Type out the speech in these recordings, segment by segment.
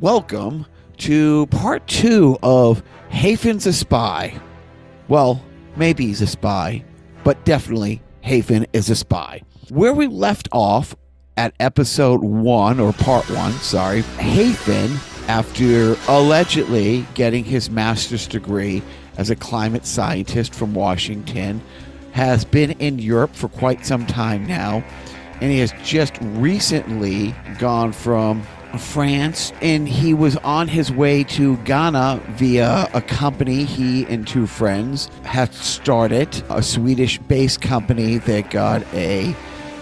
welcome to part two of Hafen's a spy. Well, maybe he's a spy, but definitely Hafen is a spy. Where we left off at episode one, or part one, sorry, Hafen, after allegedly getting his master's degree as a climate scientist from Washington, has been in Europe for quite some time now, and he has just recently gone from France, and he was on his way to Ghana via a company he and two friends had started, a Swedish based company that got a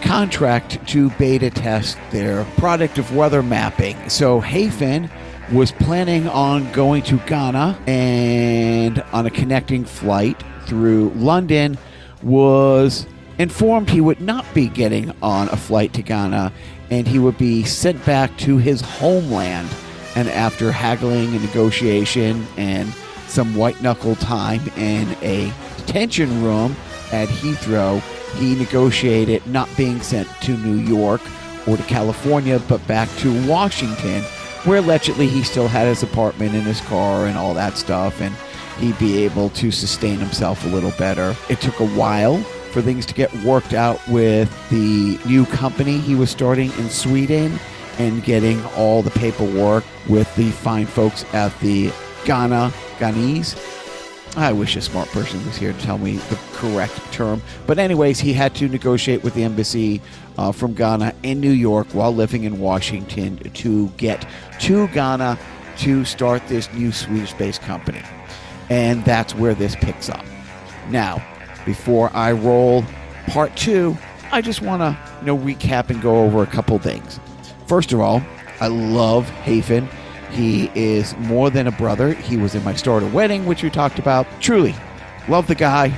contract to beta test their product of weather mapping. So Hafen was planning on going to Ghana and on a connecting flight through London was informed he would not be getting on a flight to Ghana and he would be sent back to his homeland. And after haggling and negotiation and some white knuckle time in a detention room at Heathrow, he negotiated not being sent to New York or to California, but back to Washington, where allegedly he still had his apartment and his car and all that stuff, and he'd be able to sustain himself a little better. It took a while for things to get worked out with the new company he was starting in Sweden and getting all the paperwork with the fine folks at the Ghana Ghanese. I wish a smart person was here to tell me the correct term. But, anyways, he had to negotiate with the embassy uh, from Ghana in New York while living in Washington to get to Ghana to start this new Swedish based company. And that's where this picks up. Now, before I roll part two, I just want to you know recap and go over a couple things. First of all, I love Hafen. He is more than a brother. He was in my starter wedding, which we talked about. Truly, love the guy.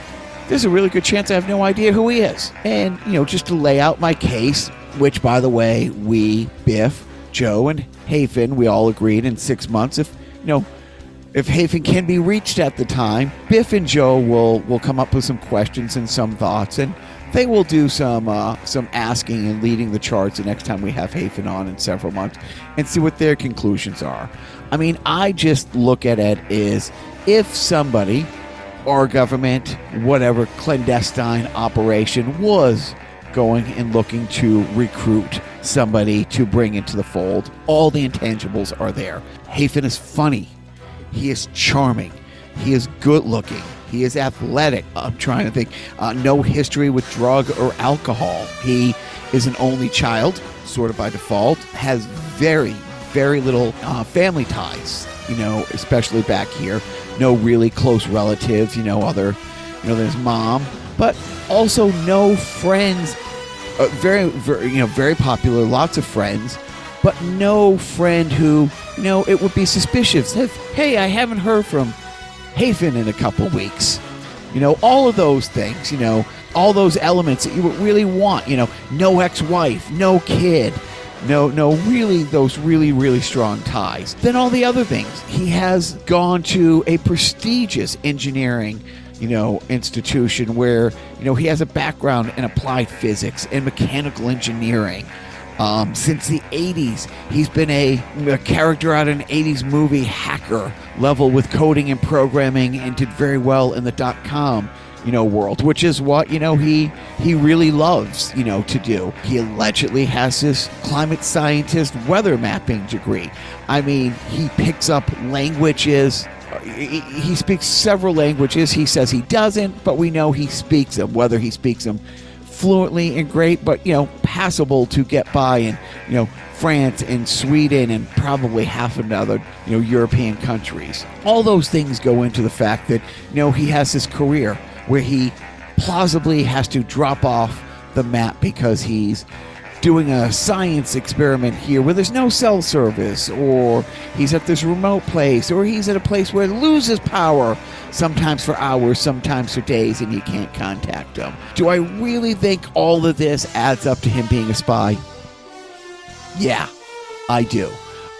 There's a really good chance I have no idea who he is. And, you know, just to lay out my case, which, by the way, we, Biff, Joe, and Hafen, we all agreed in six months, if, you know, if Hafen can be reached at the time, Biff and Joe will will come up with some questions and some thoughts, and they will do some uh, some asking and leading the charts the next time we have Hafen on in several months, and see what their conclusions are. I mean, I just look at it as if somebody, our government, whatever clandestine operation was going and looking to recruit somebody to bring into the fold, all the intangibles are there. Hafen is funny. He is charming. He is good looking. He is athletic. I'm trying to think. Uh, no history with drug or alcohol. He is an only child, sort of by default. Has very, very little uh, family ties. You know, especially back here. No really close relatives. You know, other. You know, there's mom, but also no friends. Uh, very, very, you know, very popular. Lots of friends but no friend who, you know, it would be suspicious. If, hey, I haven't heard from Hafen in a couple weeks. You know, all of those things, you know, all those elements that you would really want, you know, no ex wife, no kid, no, no, really, those really, really strong ties. Then all the other things. He has gone to a prestigious engineering you know, institution where, you know, he has a background in applied physics and mechanical engineering. Um, since the 80s, he's been a, a, character out an 80s movie hacker level with coding and programming and did very well in the dot com you know world which is what you know he he really loves you know to do. He allegedly has this climate scientist weather mapping degree. I mean he picks up languages. He speaks several languages. He says he doesn't but we know he speaks them whether he speaks them fluently and great, but you know, passable to get by in you know France and Sweden and probably half another you know European countries. All those things go into the fact that you know he has this career where he plausibly has to drop off the map because he's doing a science experiment here where there's no cell service, or he's at this remote place, or he's at a place where it loses power, sometimes for hours, sometimes for days, and you can't contact him. Do I really think all of this adds up to him being a spy? Yeah, I do.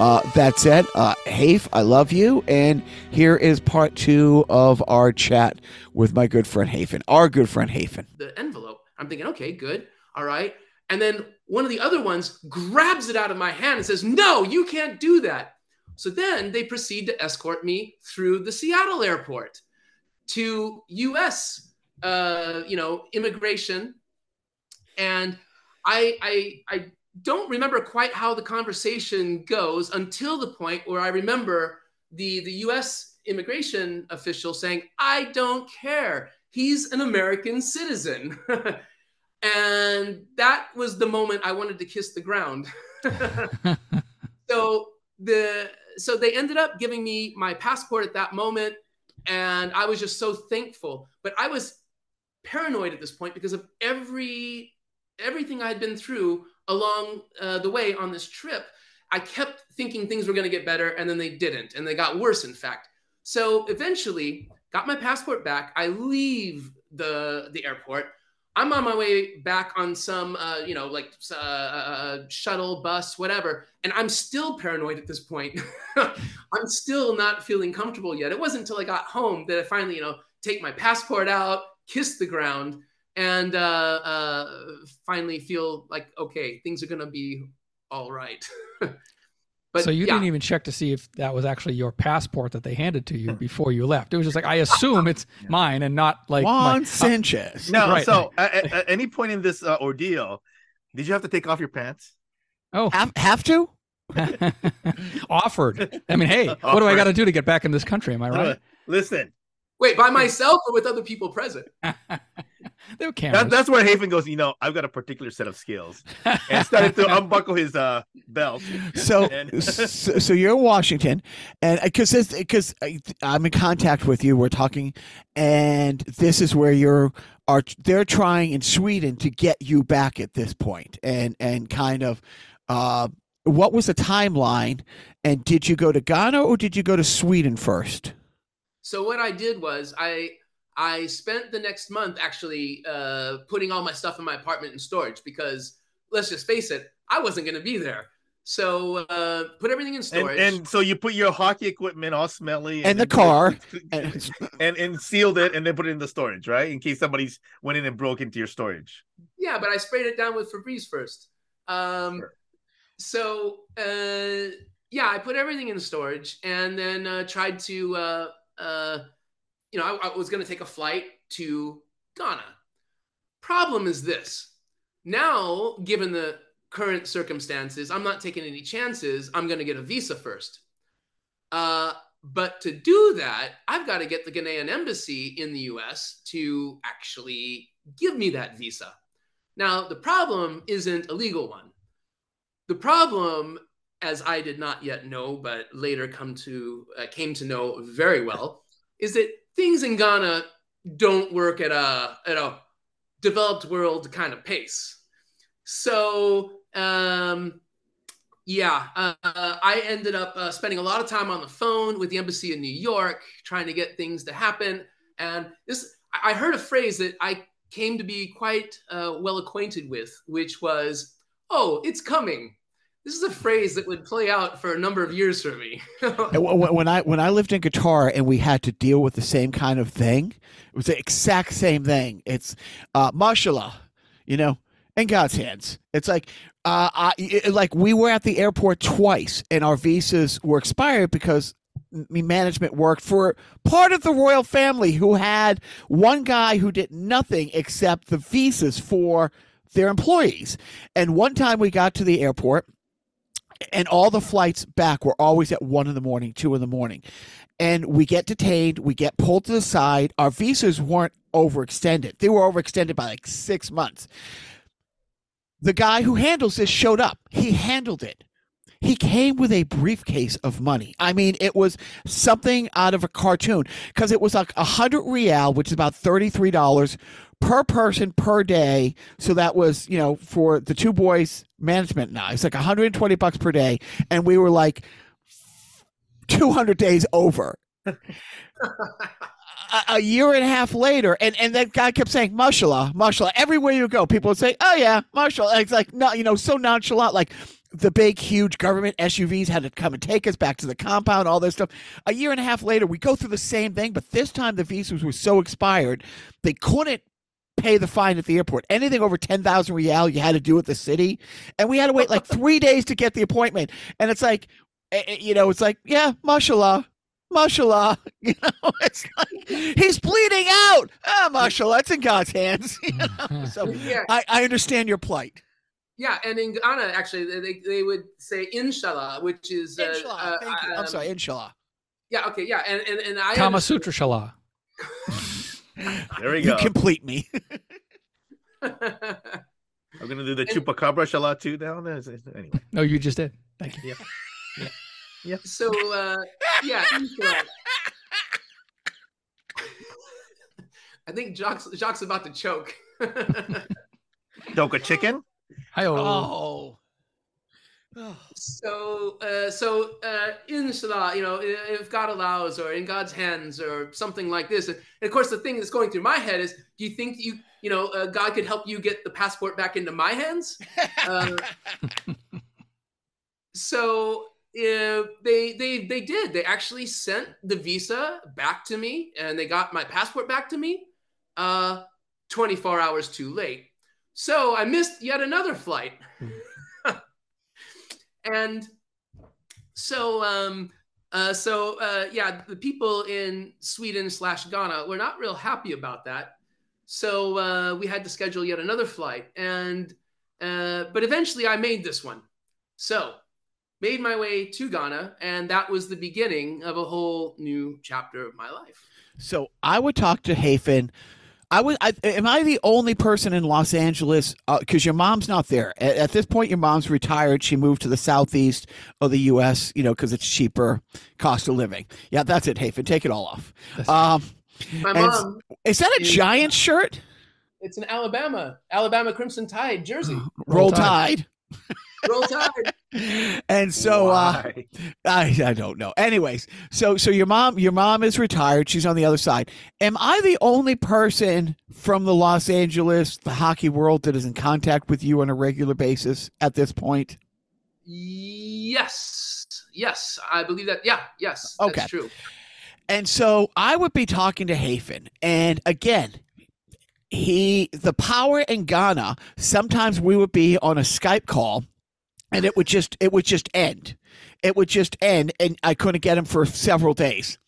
Uh, that said, uh, Hafe, I love you. And here is part two of our chat with my good friend Hafen, our good friend Hafen. The envelope. I'm thinking, okay, good. All right. And then one of the other ones grabs it out of my hand and says, No, you can't do that. So then they proceed to escort me through the Seattle airport to U.S. Uh, you know immigration, and I, I I don't remember quite how the conversation goes until the point where I remember the the U.S. immigration official saying, "I don't care. He's an American citizen." and that was the moment I wanted to kiss the ground. so the so they ended up giving me my passport at that moment and I was just so thankful. But I was paranoid at this point because of every everything I had been through along uh, the way on this trip. I kept thinking things were going to get better, and then they didn't, and they got worse. In fact, so eventually, got my passport back. I leave the the airport. I'm on my way back on some, uh, you know, like uh, uh, shuttle, bus, whatever, and I'm still paranoid at this point. I'm still not feeling comfortable yet. It wasn't until I got home that I finally, you know, take my passport out, kiss the ground, and uh, uh, finally feel like okay, things are gonna be all right. But so you yeah. didn't even check to see if that was actually your passport that they handed to you before you left. It was just like I assume it's yeah. mine and not like Juan my, Sanchez. Uh, no, right. so at, at, any point in this uh, ordeal, did you have to take off your pants? Oh, have, have to? Offered. I mean, hey, Offered. what do I got to do to get back in this country? Am I right? Listen, Wait, by myself or with other people present? there were That, that's where Hafen goes. You know, I've got a particular set of skills, and started to unbuckle his uh, belt. So, and... so, so, you're in Washington, and because uh, because I'm in contact with you, we're talking, and this is where you're are they're trying in Sweden to get you back at this point, and and kind of. Uh, what was the timeline? And did you go to Ghana or did you go to Sweden first? So what I did was I I spent the next month actually uh, putting all my stuff in my apartment in storage because let's just face it, I wasn't going to be there. So uh, put everything in storage. And, and, so you put your hockey equipment all smelly and, and the car and, and and sealed it and then put it in the storage, right? In case somebody's went in and broke into your storage. Yeah, but I sprayed it down with Febreze first. Um, sure. So uh, yeah, I put everything in storage and then uh, tried to uh, you know, I, I was going to take a flight to Ghana. Problem is this now, given the current circumstances, I'm not taking any chances. I'm going to get a visa first. Uh, but to do that, I've got to get the Ghanaian embassy in the US to actually give me that visa. Now, the problem isn't a legal one. The problem as I did not yet know, but later come to uh, came to know very well, is that things in Ghana don't work at a at a developed world kind of pace. So um, yeah, uh, I ended up uh, spending a lot of time on the phone with the embassy in New York, trying to get things to happen. And this, I heard a phrase that I came to be quite uh, well acquainted with, which was, "Oh, it's coming." This is a phrase that would play out for a number of years for me. when I when I lived in Qatar and we had to deal with the same kind of thing, it was the exact same thing. It's uh, mashallah, you know, in God's hands. It's like uh, I, it, like we were at the airport twice and our visas were expired because management worked for part of the royal family who had one guy who did nothing except the visas for their employees. And one time we got to the airport and all the flights back were always at one in the morning, two in the morning. And we get detained, we get pulled to the side. Our visas weren't overextended, they were overextended by like six months. The guy who handles this showed up. He handled it. He came with a briefcase of money. I mean, it was something out of a cartoon because it was like a hundred real, which is about thirty-three dollars per person per day. So that was, you know, for the two boys management now. It's like 120 bucks per day. And we were like 200 days over. a, a, year and a half later, and, and that guy kept saying, mashallah, mashallah. Everywhere you go, people would say, oh, yeah, mashallah. It's like, no, you know, so nonchalant. Like, the big, huge government SUVs had to come and take us back to the compound, all this stuff. A year and a half later, we go through the same thing, but this time the visas were so expired, they couldn't pay the fine at the airport. Anything over 10,000 real, you had to do with the city. And we had to wait like three days to get the appointment. And it's like, you know, it's like, yeah, mashallah, mashallah. You know, it's like he's bleeding out. Ah, mashallah, it's in God's hands. You know? So yeah. I, I understand your plight. Yeah, and in Ghana, actually, they, they would say inshallah, which is uh, inshallah. Uh, Thank you. I'm um, sorry, inshallah. Yeah. Okay. Yeah. And and, and I Kama Sutra Shala. There we go. You complete me. I'm gonna do the and, chupacabra shala too now. Anyway. No, you just did. Thank you. Yeah. Yeah. yeah. So uh, yeah. I think Jacques Jacques about to choke. Choke a chicken. Oh. So, uh, so uh, inshallah, you know, if God allows, or in God's hands, or something like this. And of course, the thing that's going through my head is, do you think you, you know, uh, God could help you get the passport back into my hands? Uh, so uh, they they they did. They actually sent the visa back to me, and they got my passport back to me. Uh, 24 hours too late. So I missed yet another flight. And so, um, uh, so uh, yeah, the people in Sweden slash Ghana were not real happy about that. So uh, we had to schedule yet another flight, and uh, but eventually I made this one. So made my way to Ghana, and that was the beginning of a whole new chapter of my life. So I would talk to Hafen I was. I, am I the only person in Los Angeles? Because uh, your mom's not there at, at, this point. Your mom's retired. She moved to the southeast of the U.S. You know, because it's cheaper cost of living. Yeah, that's it. Hafen, take it all off. Um, My mom is that a is, giant shirt? It's an Alabama Alabama Crimson Tide jersey. Roll, Roll Tide. tide. Roll Tide. And so uh, I I don't know. Anyways, so so your mom your mom is retired. She's on the other side. Am I the only person from the Los Angeles, the hockey world, that is in contact with you on a regular basis at this point? Yes. Yes, I believe that. Yeah. Yes. Okay. That's true. And so I would be talking to Hafen, and again, he the power in Ghana. Sometimes we would be on a Skype call and it would just it would just end. It would just end, and I couldn't get him for several days.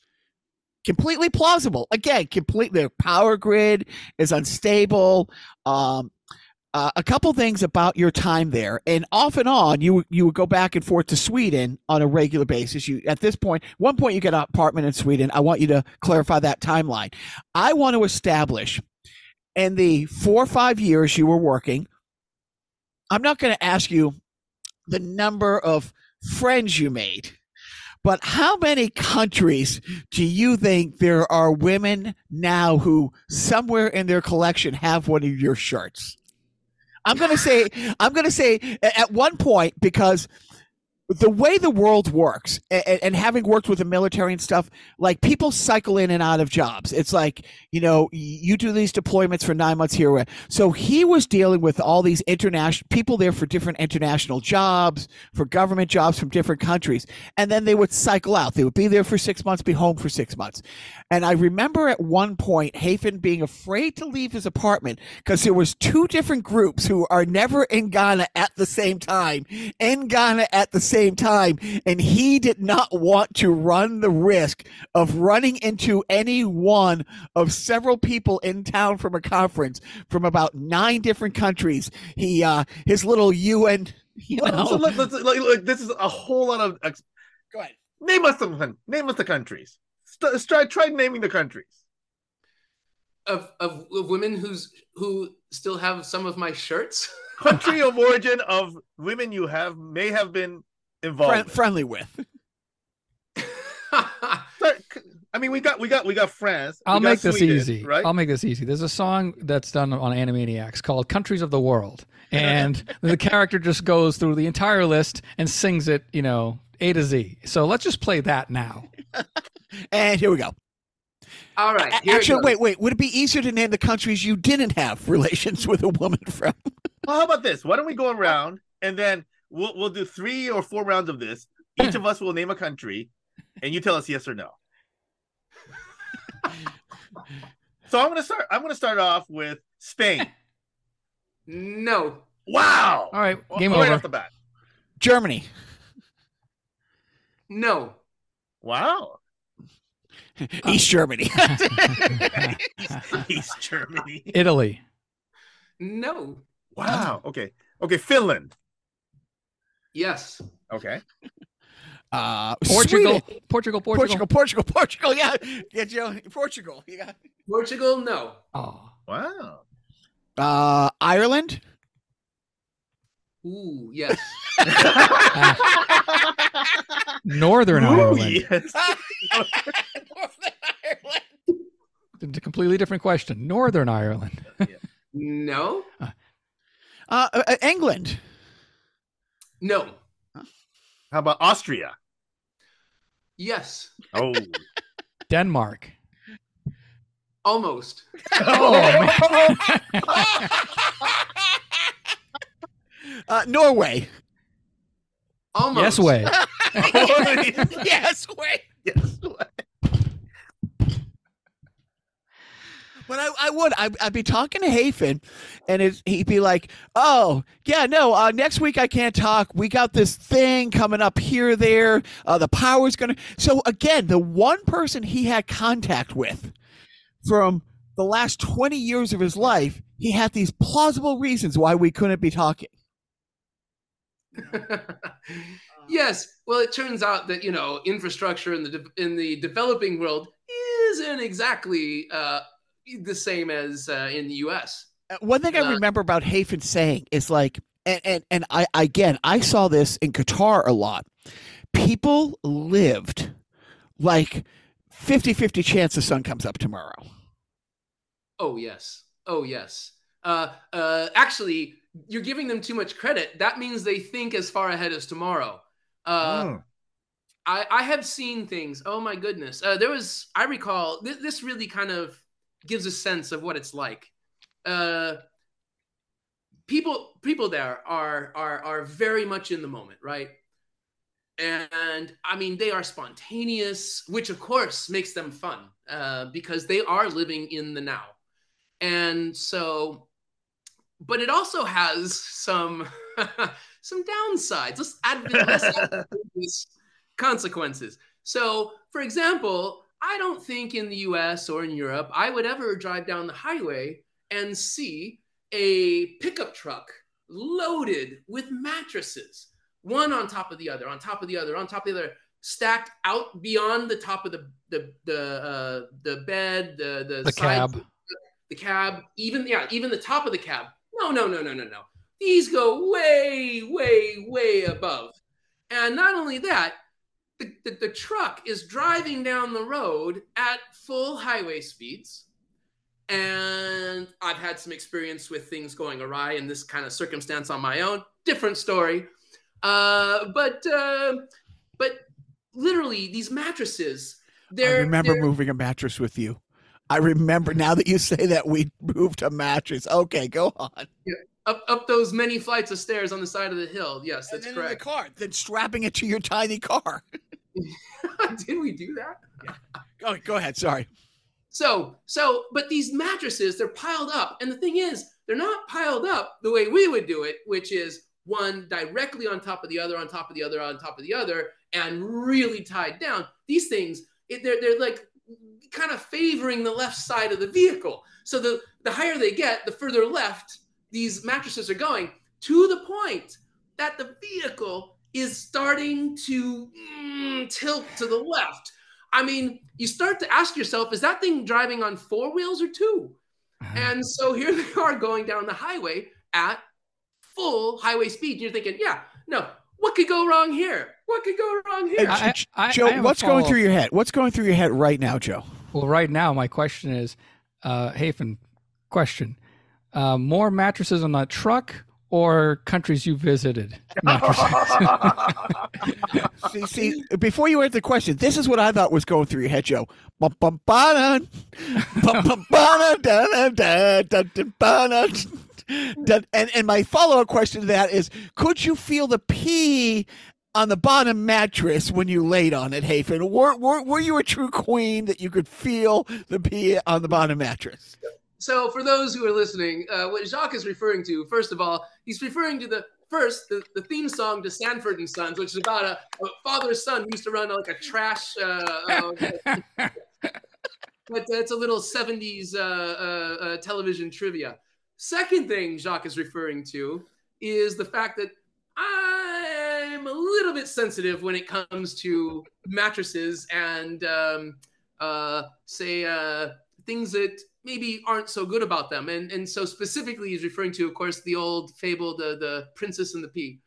Completely plausible. Again, completely. Power grid is unstable. Um, uh, a couple things about your time there, and off and on, you you would go back and forth to Sweden on a regular basis. You at this point, one point, you get an apartment in Sweden. I want you to clarify that timeline. I want to establish in the four or five years you were working. I'm not going to ask you the number of friends you made. But how many countries do you think there are women now who somewhere in their collection have one of your shirts? I'm going to say I'm going to say at one point because the way the world works and, and, having worked with the military and stuff like people cycle in and out of jobs. It's like you know you do these deployments for nine months here so he was dealing with all these international people there for different international jobs for government jobs from different countries and then they would cycle out. They would be there for six months be home for six months. And i remember at one point hafen being afraid to leave his apartment because there was two different groups who are never in ghana at the same time in ghana at the same same time. And he did not want to run the risk of running into any one of several people in town from a conference from about nine different countries. He, uh, his little UN, you know. So look, look, look, this is a whole lot of. Ex- Go ahead. Name us something. Name us the countries. St- try, try naming the countries. Of, of, of women who's who still have some of my shirts. Country of origin of women you have may have been involved friendly with. I mean, we got we got we got France. I'll make this Sweden, easy. Right? I'll make this easy. There's a song that's done on Animaniacs called "Countries of the World," and the character just goes through the entire list and sings it, you know, A to Z. So let's just play that now. and here we go. All right. Actually, wait, wait. Would it be easier to name the countries you didn't have relations with a woman from? well, how about this? Why don't we go around and then we'll we'll do three or four rounds of this. Each of us will name a country, and you tell us yes or no. so I'm gonna start. I'm gonna start off with Spain. No. Wow. All right. Game right over. off the bat. Germany. No. Wow. East Germany. East Germany. Italy. No. Wow. Okay. Okay. Finland. Yes. Okay. uh, Portugal. Sweden. Portugal. Portugal. Portugal, Portugal, Portugal. Yeah, yeah, Joe. Portugal. Yeah. Portugal, no. Oh. Wow. Uh, Ireland. Ooh, yes. Northern Ooh, Ireland. yes. It's a completely different question. Northern Ireland. no. Uh, uh, England. No. How about Austria? Yes. Oh. Denmark. Almost. Oh, uh, Norway. Almost. yes, way. yes, way. yes. But I, I would. I, I'd be talking to Hafen, and he'd be like, "Oh, yeah, no. Uh, next week I can't talk. We got this thing coming up here, there. Uh, the power's gonna." So again, the one person he had contact with from the last twenty years of his life, he had these plausible reasons why we couldn't be talking. yes. Well, it turns out that you know infrastructure in the de- in the developing world isn't exactly uh, the same as uh, in the U.S. Uh, One thing I Uh, remember about Hafen saying is like, and, and and I again I saw this in Qatar a lot. People lived like 50-50 chance the sun comes up tomorrow. Oh yes. Oh yes. Uh, uh, actually, you're giving them too much credit. That means they think as far ahead as tomorrow. Uh, Mm. I, I have seen things. Oh my goodness. Uh, there was, I recall, th- this really kind of gives a sense of what it's like. Uh, people, people there are are are very much in the moment, right? And I mean, they are spontaneous, which of course makes them fun uh, because they are living in the now. And so, but it also has some some downsides. Let's add let's add these consequences. So, for example, I don't think in the US or in Europe I would ever drive down the highway and see a pickup truck loaded with mattresses, one on top of the other, on top of the other, on top of the other, stacked out beyond the top of the the the uh, the bed, the the, The side- cab. the cab, even yeah, even the top of the cab. No, no, no, no, no, no. These go way, way, way above. And not only that, the, the, the truck is driving down the road at full highway speeds. And I've had some experience with things going awry in this kind of circumstance on my own. Different story. Uh, but uh, but literally, these mattresses. They're, I remember they're- moving a mattress with you. I remember now that you say that we moved a mattress. Okay, go on. Up up those many flights of stairs on the side of the hill. Yes, And that's then in the car, then strapping it to your tiny car. Did we do that? Go, oh, go ahead. Sorry. So so, but these mattresses they're piled up, and the thing is, they're not piled up the way we would do it, which is one directly on top of the other, on top of the other, on top of the other, and really tied down. These things, it, they're they're like kind of favoring the left side of the vehicle. So the the higher they get, the further left these mattresses are going to the point that the vehicle is starting to mm, tilt to the left. I mean, you start to ask yourself, is that thing driving on four wheels or two? And so here they are going down the highway at full highway speed. And you're thinking, yeah, no, what could go wrong here? What could go wrong here? Hey, I- J- I- I Joe, have a what's going through your head? What's going through your head right now, Joe? Well, right now, my question is, uh, Hafen, question: uh, more mattresses on that truck or countries you visited? See, see, before you answer the question, this is what I thought was going through your head, Joe. Bum, bum, ba-dun. Bum, bum, ba-dun, da-dun, da, dun, dun, ba-dun. Dun- And and my follow up question to that is: Could you feel the pee on the bottom mattress when you laid on it, Hafen? Were, were were you a true queen that you could feel the pee on the bottom mattress? So, for those who are listening, uh, what Jacques is referring to, first of all, he's referring to the first the, the theme song to Sanford and Sons, which is about a, a father son who used to run like a trash. Uh, uh, but it's a little 70s uh, uh, uh, television trivia. Second thing Jacques is referring to is the fact that I'm a little bit sensitive when it comes to mattresses and um, say things that maybe aren't so good about them. And and so specifically, he's referring to, of course, the old fable, the the princess and the pea.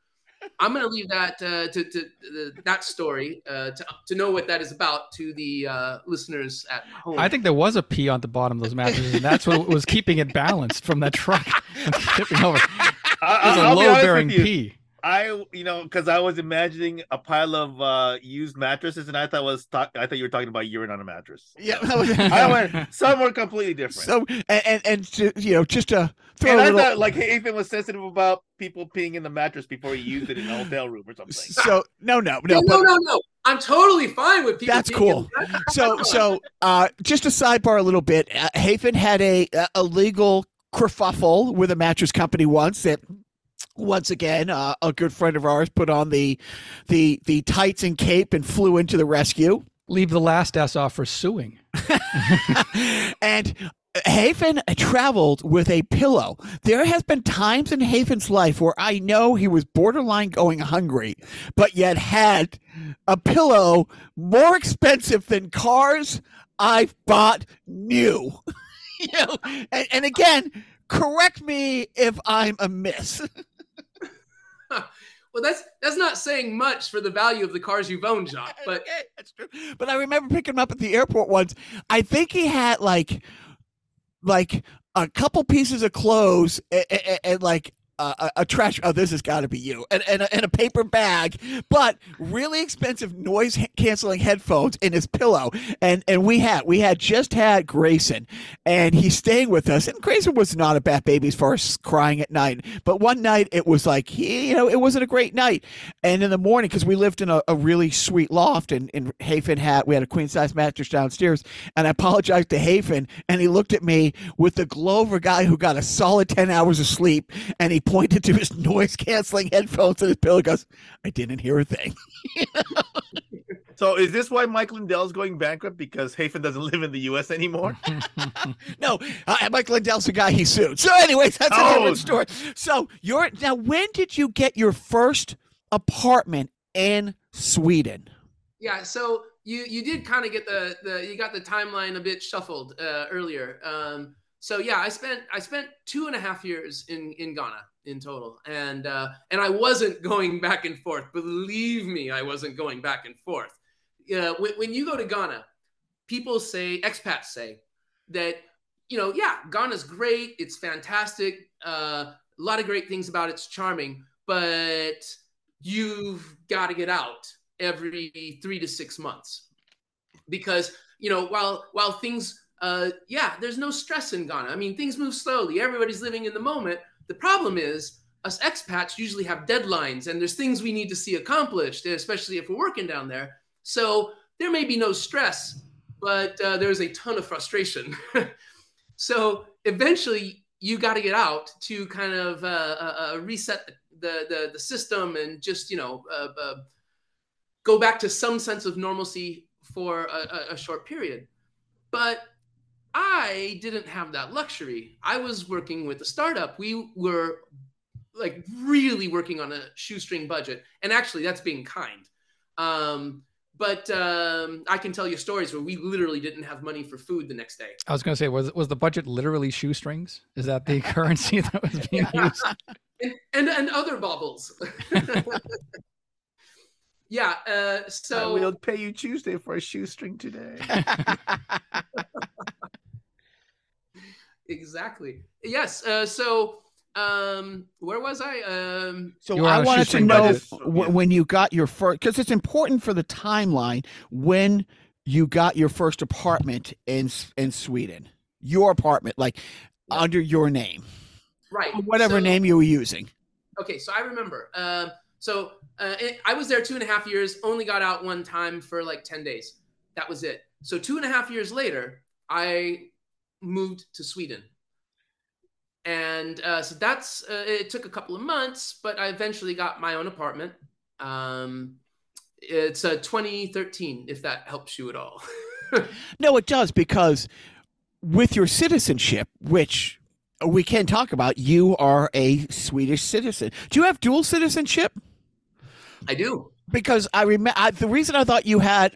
I'm going to leave that uh, to, to, to that story uh, to, to know what that is about to the uh, listeners at home. I think there was a pea on the bottom of those mattresses, and that's what was keeping it balanced from that truck tipping over. It was a load-bearing pea. I, you know, because I was imagining a pile of uh, used mattresses, and I thought was I thought you were talking about urine on a mattress. Yeah, I went somewhere completely different. So and and, and to, you know just to throw and a I little, thought like Ethan was sensitive about people peeing in the mattress before he used it in a hotel room or something. so no no no, no no, but no, no. I'm totally fine with people. That's being cool. so so uh just a sidebar a little bit. Uh, Hafen had a a legal kerfuffle with a mattress company once that once again uh, a good friend of ours put on the the the tights and cape and flew into the rescue. Leave the last S off for suing. and Hafen traveled with a pillow. There has been times in Hafen's life where I know he was borderline going hungry, but yet had a pillow more expensive than cars I've bought new. you know, and, and again, correct me if I'm amiss. well, that's that's not saying much for the value of the cars you've owned, Jacques. But Okay, that's true. But I remember picking him up at the airport once. I think he had like, like a couple pieces of clothes and, and, and like a, a, trash. Oh, this has got to be you, and and a, and a paper bag, but really expensive noise canceling headphones in his pillow. And and we had we had just had Grayson, and he's staying with us. And Grayson was not a bad baby as far as crying at night, but one night it was like he, you know, it wasn't a great night. And in the morning, because we lived in a, a really sweet loft, and in Hafen hat, we had a queen size mattress downstairs, and I apologized to Hafen, and he looked at me with the glow of a guy who got a solid ten hours of sleep, and he pointed to his noise canceling headphones and his pillow. He goes, "I didn't hear a thing." So is this why Mike Lindell's going bankrupt because Hafen doesn't live in the U.S. anymore? no, uh, Mike Lindell's the guy he sued. So, anyways, that's a Oh. different story. So, you're now. When did you get your first apartment in Sweden? yeah, so you you did kind of get the the you got the timeline a bit shuffled uh, earlier. Um, so yeah, I spent I spent two and a half years in in Ghana in total, and uh, and I wasn't going back and forth. Believe me, I wasn't going back and forth. Uh, when, when you go to Ghana, people say expats say that you know yeah Ghana's great, it's fantastic, uh, a lot of great things about it, it's charming, but you've got to get out every three to six months because you know while while things uh yeah there's no stress in ghana i mean things move slowly everybody's living in the moment the problem is us expats usually have deadlines and there's things we need to see accomplished especially if we're working down there so there may be no stress but uh, there's a ton of frustration so eventually you got to get out to kind of uh, uh, uh, reset the, the the system and just you know uh, uh, go back to some sense of normalcy for a, a, a short period. But I didn't have that luxury. I was working with a startup. We were like really working on a shoestring budget, and actually, that's being kind. Um, but um, I can tell you stories where we literally didn't have money for food the next day. I was going to say, was was the budget literally shoestrings? Is that the currency that was being used? and and, and other baubles. yeah. Uh, I so will pay you Tuesday for a shoestring today. exactly. Yes. Uh, so um, where was I? Um, So You were I wanted to know budget. w- Yeah. when you got your first, because it's important for the timeline when you got your first apartment in in Sweden. Your apartment, like Yeah. under your name, right. whatever So- name you were using. Okay, so I remember. Um, so uh, it, I was there two and a half years. Only got out one time for like ten days. That was it. So two and a half years later, I moved to Sweden. and uh, so that's uh, it took a couple of months, but I eventually got my own apartment. Um, it's uh, 2013, if that helps you at all. No, it does because with your citizenship, which we can talk about, you are a Swedish citizen. Do you have dual citizenship? I do. Because I remember the reason I thought you had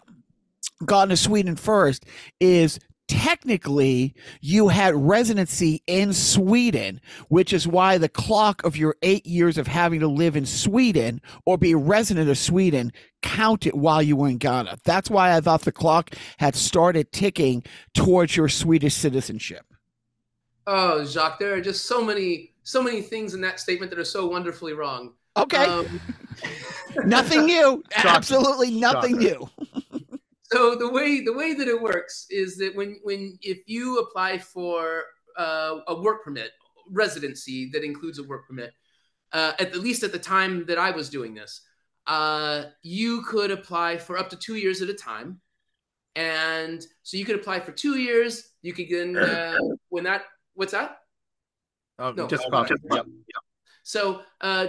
gone to Sweden first is technically you had residency in Sweden, which is why the clock of your eight years of having to live in Sweden or be a resident of Sweden counted while you were in Ghana. That's why I thought the clock had started ticking towards your Swedish citizenship. Oh, Jacques, there are just so many, so many things in that statement that are so wonderfully wrong. Okay. Um, nothing new. Absolutely nothing new. so the way the way that it works is that when when if you apply for uh, a work permit residency that includes a work permit uh, at least at the time that i was doing this uh, you could apply for up to two years at a time. And so you could apply for two years you could then uh, when that what's that? Oh, no, just, just yep. so uh,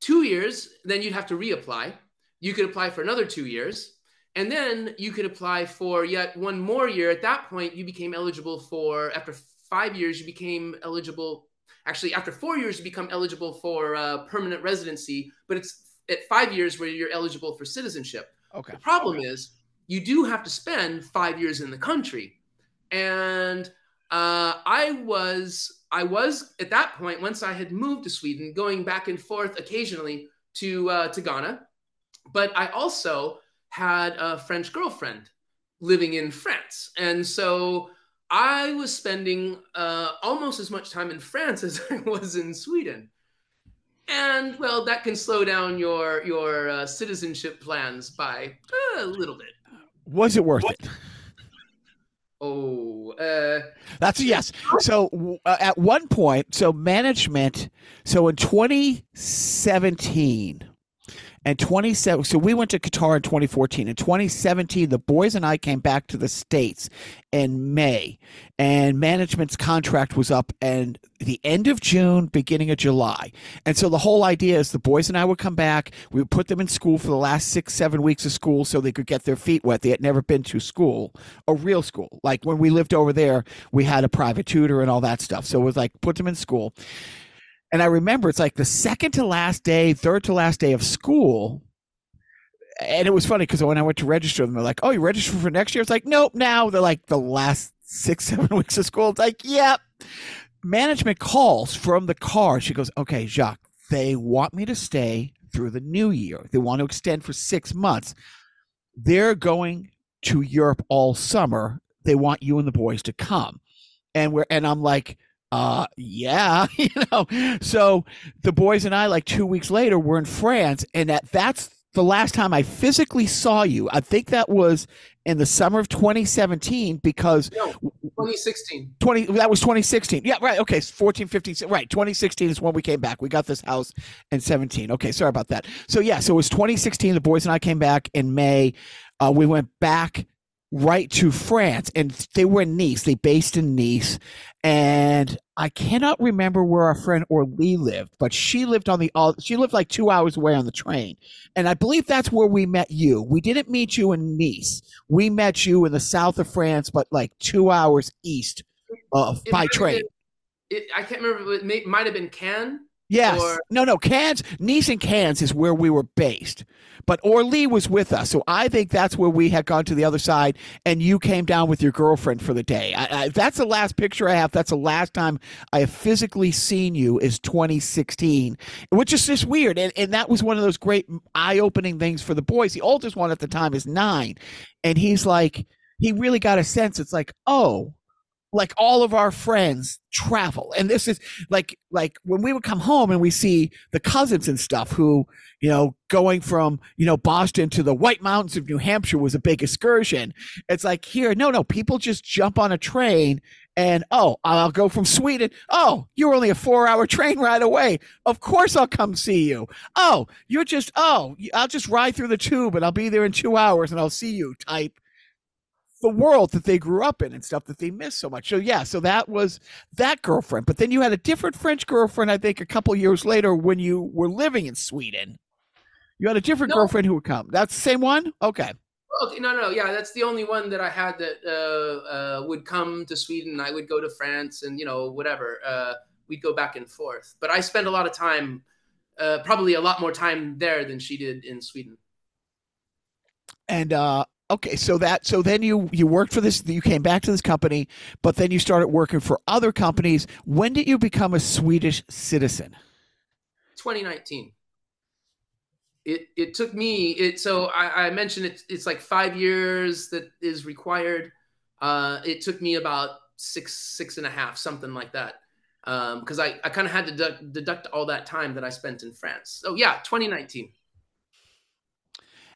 two years then you'd have to reapply. You could apply for another two years and then you could apply for yet one more year. At that point, you became eligible for, after five years, you became eligible. Actually, after four years, you become eligible for uh, permanent residency, but it's at five years where you're eligible for citizenship. Okay. The problem is you do have to spend five years in the country. And uh, I was, I was at that point, once I had moved to Sweden, going back and forth occasionally to, uh, to Ghana. But I also had a French girlfriend living in France. And so I was spending uh, almost as much time in France as I was in Sweden. And well, that can slow down your your uh, citizenship plans by uh, a little bit. Was it worth it? Oh, uh, that's a yes. So uh, at one point, so management, so in 2017, and 27 so we went to qatar in 2014 in 2017 the boys and i came back to the states in may. And management's contract was up and the end of june beginning of july. And so the whole idea is the boys and i would come back. We would put them in school for the last six seven weeks of school so they could get their feet wet. They had never been to school a real school. Like when we lived over there we had a private tutor and all that stuff. So it was like put them in school and I remember it's like the second to last day, third to last day of school. And it was funny because when I went to register them, they're like, "Oh, you registered for next year?" It's like, "Nope." Now they're like the last six, seven weeks of school. It's like, "Yep." Management calls from the car. She goes, "Okay, Jacques, they want me to stay through the new year. They want to extend for six months. They're going to Europe all summer. They want you and the boys to come." And we're and I'm like, uh yeah you know. So the boys and i like two weeks later were in france and that that's the last time i physically saw you. I think that was in the summer of 2017 because no, 2016 20 that was 2016 yeah right okay 14 15 right 2016 is when we came back. We got this house in 17 okay sorry about that. So yeah so it was 2016 the boys and i came back in may. Uh, we went back right to France, and they were in Nice. They based in Nice, and I cannot remember where our friend Orly lived, but she lived on the she lived like two hours away on the train, and I believe that's where we met you. We didn't meet you in Nice. We met you in the south of France, but like two hours east of by train. Been, it, I can't remember. It may, might have been Cannes. Yes. Or- no, no. Cannes, Nice and Cannes is where we were based. But Orly was with us. So I think that's where we had gone to the other side and you came down with your girlfriend for the day. I, I, that's the last picture I have. That's the last time I have physically seen you is 2016, which is just weird. And, and that was one of those great eye opening things for the boys. The oldest one at the time is nine. And he's like, he really got a sense. It's like, oh, like all of our friends travel. And this is like like when we would come home and we see the cousins and stuff who you know going from you know boston to the white mountains of new hampshire was a big excursion. It's like here no no people just jump on a train and oh i'll go from sweden. Oh you're only a four hour train ride away. Of course i'll come see you. Oh you're just oh i'll just ride through the tube and i'll be there in two hours and i'll see you type the world that they grew up in and stuff that they miss so much. So yeah, so that was that girlfriend. But then you had a different French girlfriend, I think, a couple years later when you were living in Sweden. You had a different No. girlfriend who would come. That's the same one. Okay. Okay, no, no, yeah, that's the only one that I had that uh, uh, would come to Sweden. I would go to France, and you know, whatever. Uh, we'd go back and forth. But I spent a lot of time, uh, probably a lot more time there than she did in Sweden. And uh okay, so that so then you you worked for this you came back to this company, but then you started working for other companies. When did you become a Swedish citizen? 2019. It it took me it so I, I mentioned it, it's like five years that is required. Uh, it took me about six six and a half something like that because I, I kind of had to deduct, deduct all that time that I spent in France. So yeah, 2019.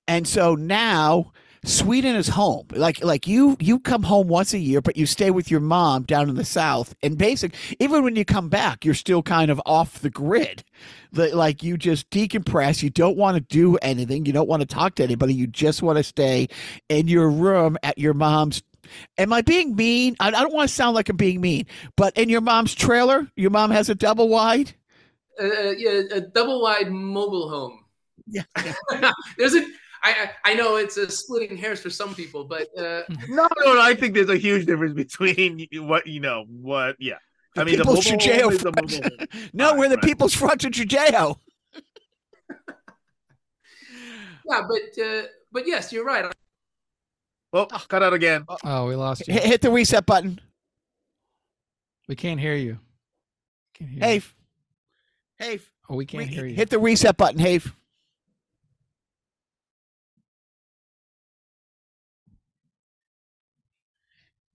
And so now Sweden is home. Like like you you come home once a year, but you stay with your mom down in the south. And basic even when you come back, you're still kind of off the grid. The, like you just decompress. You don't want to do anything. You don't want to talk to anybody. You just want to stay in your room at your mom's. Am I being mean? I, I don't want to sound like I'm being mean, but in your mom's trailer, your mom has a double wide. Uh, uh, yeah, a double wide mobile home. Yeah. There's a I, I I know it's a splitting hairs for some people, but uh, No, no, no. I think there's a huge difference between what you know, what, yeah. I mean, the People's mobile Judea home is the Front. mobile home. no, Right, we're the right. people's front of Judea. yeah, but uh, but yes, you're right. Oh, cut out again. Oh, we lost you. Hit, hit the reset button. We can't hear you. Can't hear Hey, you. hey, Oh, we can't hear you. hit the reset button, Have.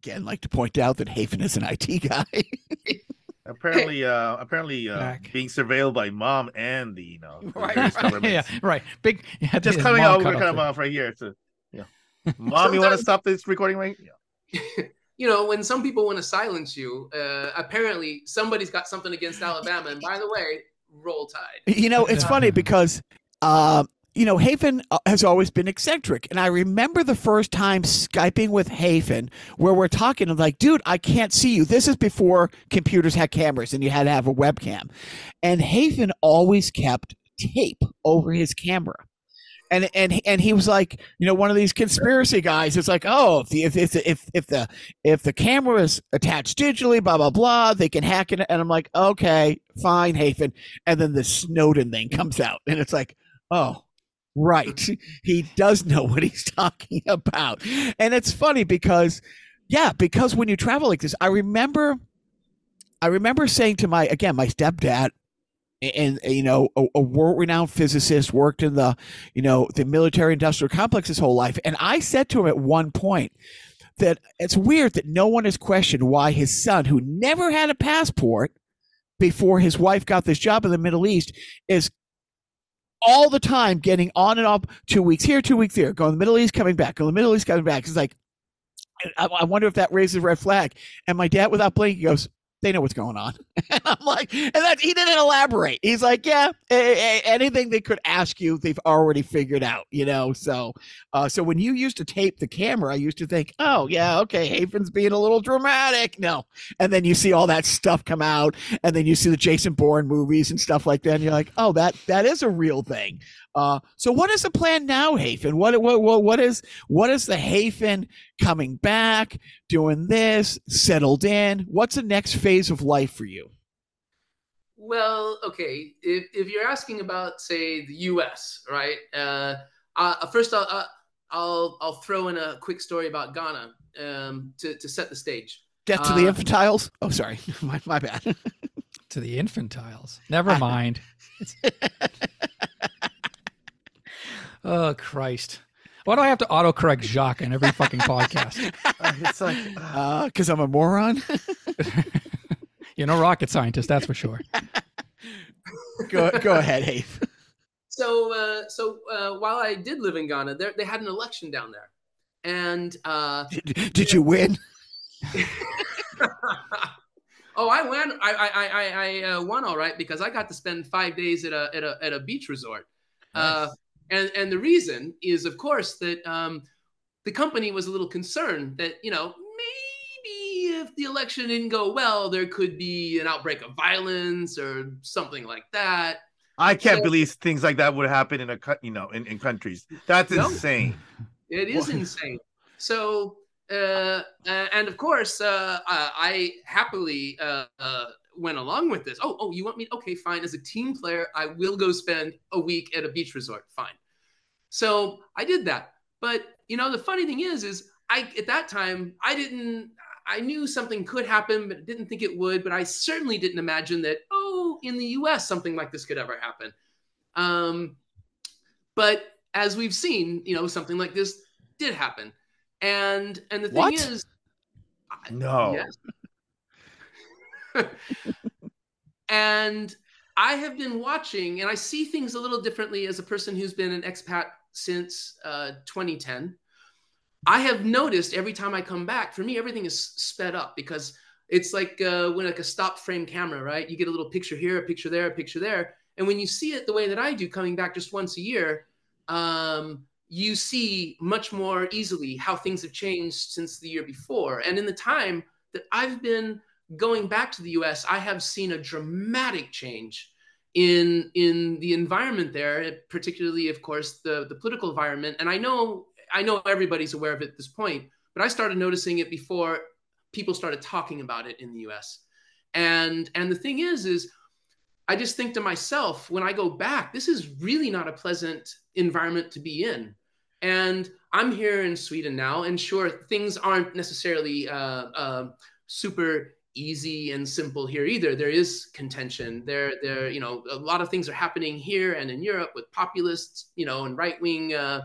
Again, like to point out that Hafen is an IT guy. Apparently, uh, apparently, uh, Back. being surveilled by mom and the, you know, Right, various right. yeah, right. Big. you had to Just coming mom out, cut we're kind of off right here. So, yeah. Mom, you want to stop this recording right? Yeah. you know, when some people want to silence you, uh, apparently somebody's got something against Alabama. And by the way, roll tide. you know, it's funny because, uh, you know, Hafen uh, has always been eccentric. And I remember the first time Skyping with Hafen where we're talking, I'm like, dude, I can't see you. This is before computers had cameras and you had to have a webcam. And Hafen always kept tape over his camera. And, and and he was like, you know, one of these conspiracy guys. It's like, oh, if the if if if, if the if the camera is attached digitally, blah blah blah, they can hack it. And I'm like, okay, fine, Hafen. And then the Snowden thing comes out, and it's like, oh, right, he does know what he's talking about. And it's funny because, yeah, because when you travel like this, I remember, I remember saying to my again my stepdad, and and, you know a, a world-renowned physicist worked in the you know the military industrial complex his whole life and i said to him at one point that it's weird that no one has questioned why his son who never had a passport before his wife got this job in the middle east is all the time getting on and off two weeks here two weeks there going to the middle east coming back going to the middle east coming back. It's like I, I wonder if that raises red flag. And my dad without blinking goes they know what's going on. And I'm like, and that he didn't elaborate. He's like, yeah, a- a- anything they could ask you, they've already figured out, you know. So, uh, so when you used to tape the camera, I used to think, oh yeah, okay, Hafen's being a little dramatic. No, and then you see all that stuff come out, and then you see the Jason Bourne movies and stuff like that, and you're like, oh, that that is a real thing. Uh, so what is the plan now, Hafen? What what what what is what is the Hafen coming back? doing this, settled in? What's the next phase of life for you? Well, okay. If, if you're asking about, say, the U.S., right? Uh, uh, first, I'll, uh, I'll I'll throw in a quick story about Ghana um, to to set the stage. Death to the Uh, infantiles? Oh, sorry, my, my bad. to the infantiles. Never mind. oh Christ! Why do I have to autocorrect Jacques in every fucking podcast? Uh, it's like, uh, Because I'm a moron. You're no rocket scientist, that's for sure. go go ahead, Hafe. So uh, so uh, while I did live in Ghana, there they had an election down there, and uh, Did, did you win? oh, I won. I I I, I I, uh, won all right because I got to spend five days at a at a at a beach resort. Uh, and and the reason is, of course, that um, the company was a little concerned that you know maybe if the election didn't go well, there could be an outbreak of violence or something like that. I can't So- believe things like that would happen in a cut, you know, in, in countries. That's No. insane. It is What? insane. So, uh, uh, and of course, uh, I, I happily uh, uh, went along with this. Oh, oh, you want me? Okay, fine. As a team player, I will go spend a week at a beach resort. Fine. So I did that. But you know, the funny thing is, is I at that time I didn't. I knew something could happen, but didn't think it would. But I certainly didn't imagine that. Oh, in the U.S., something like this could ever happen. Um, but as we've seen, you know, something like this did happen. And and the thing What? is, No. Yes. and I have been watching, and I see things a little differently as a person who's been an expat since uh, 2010. I have noticed every time I come back, for me, everything is sped up because it's like uh, when like a stop frame camera, right? You get a little picture here, a picture there, a picture there, and when you see it the way that I do, coming back just once a year, um, you see much more easily how things have changed since the year before. And in the time that I've been going back to the US, I have seen a dramatic change in in the environment there, particularly, of course, the, the political environment. And I know I know everybody's aware of it at this point, but I started noticing it before people started talking about it in the US. And and the thing is, is I just think to myself, when I go back, this is really not a pleasant environment to be in. And I'm here in Sweden now, and sure, things aren't necessarily uh, uh, super easy and simple here either. There is contention. There, there, you know, a lot of things are happening here and in Europe with populists, you know, and right wing uh,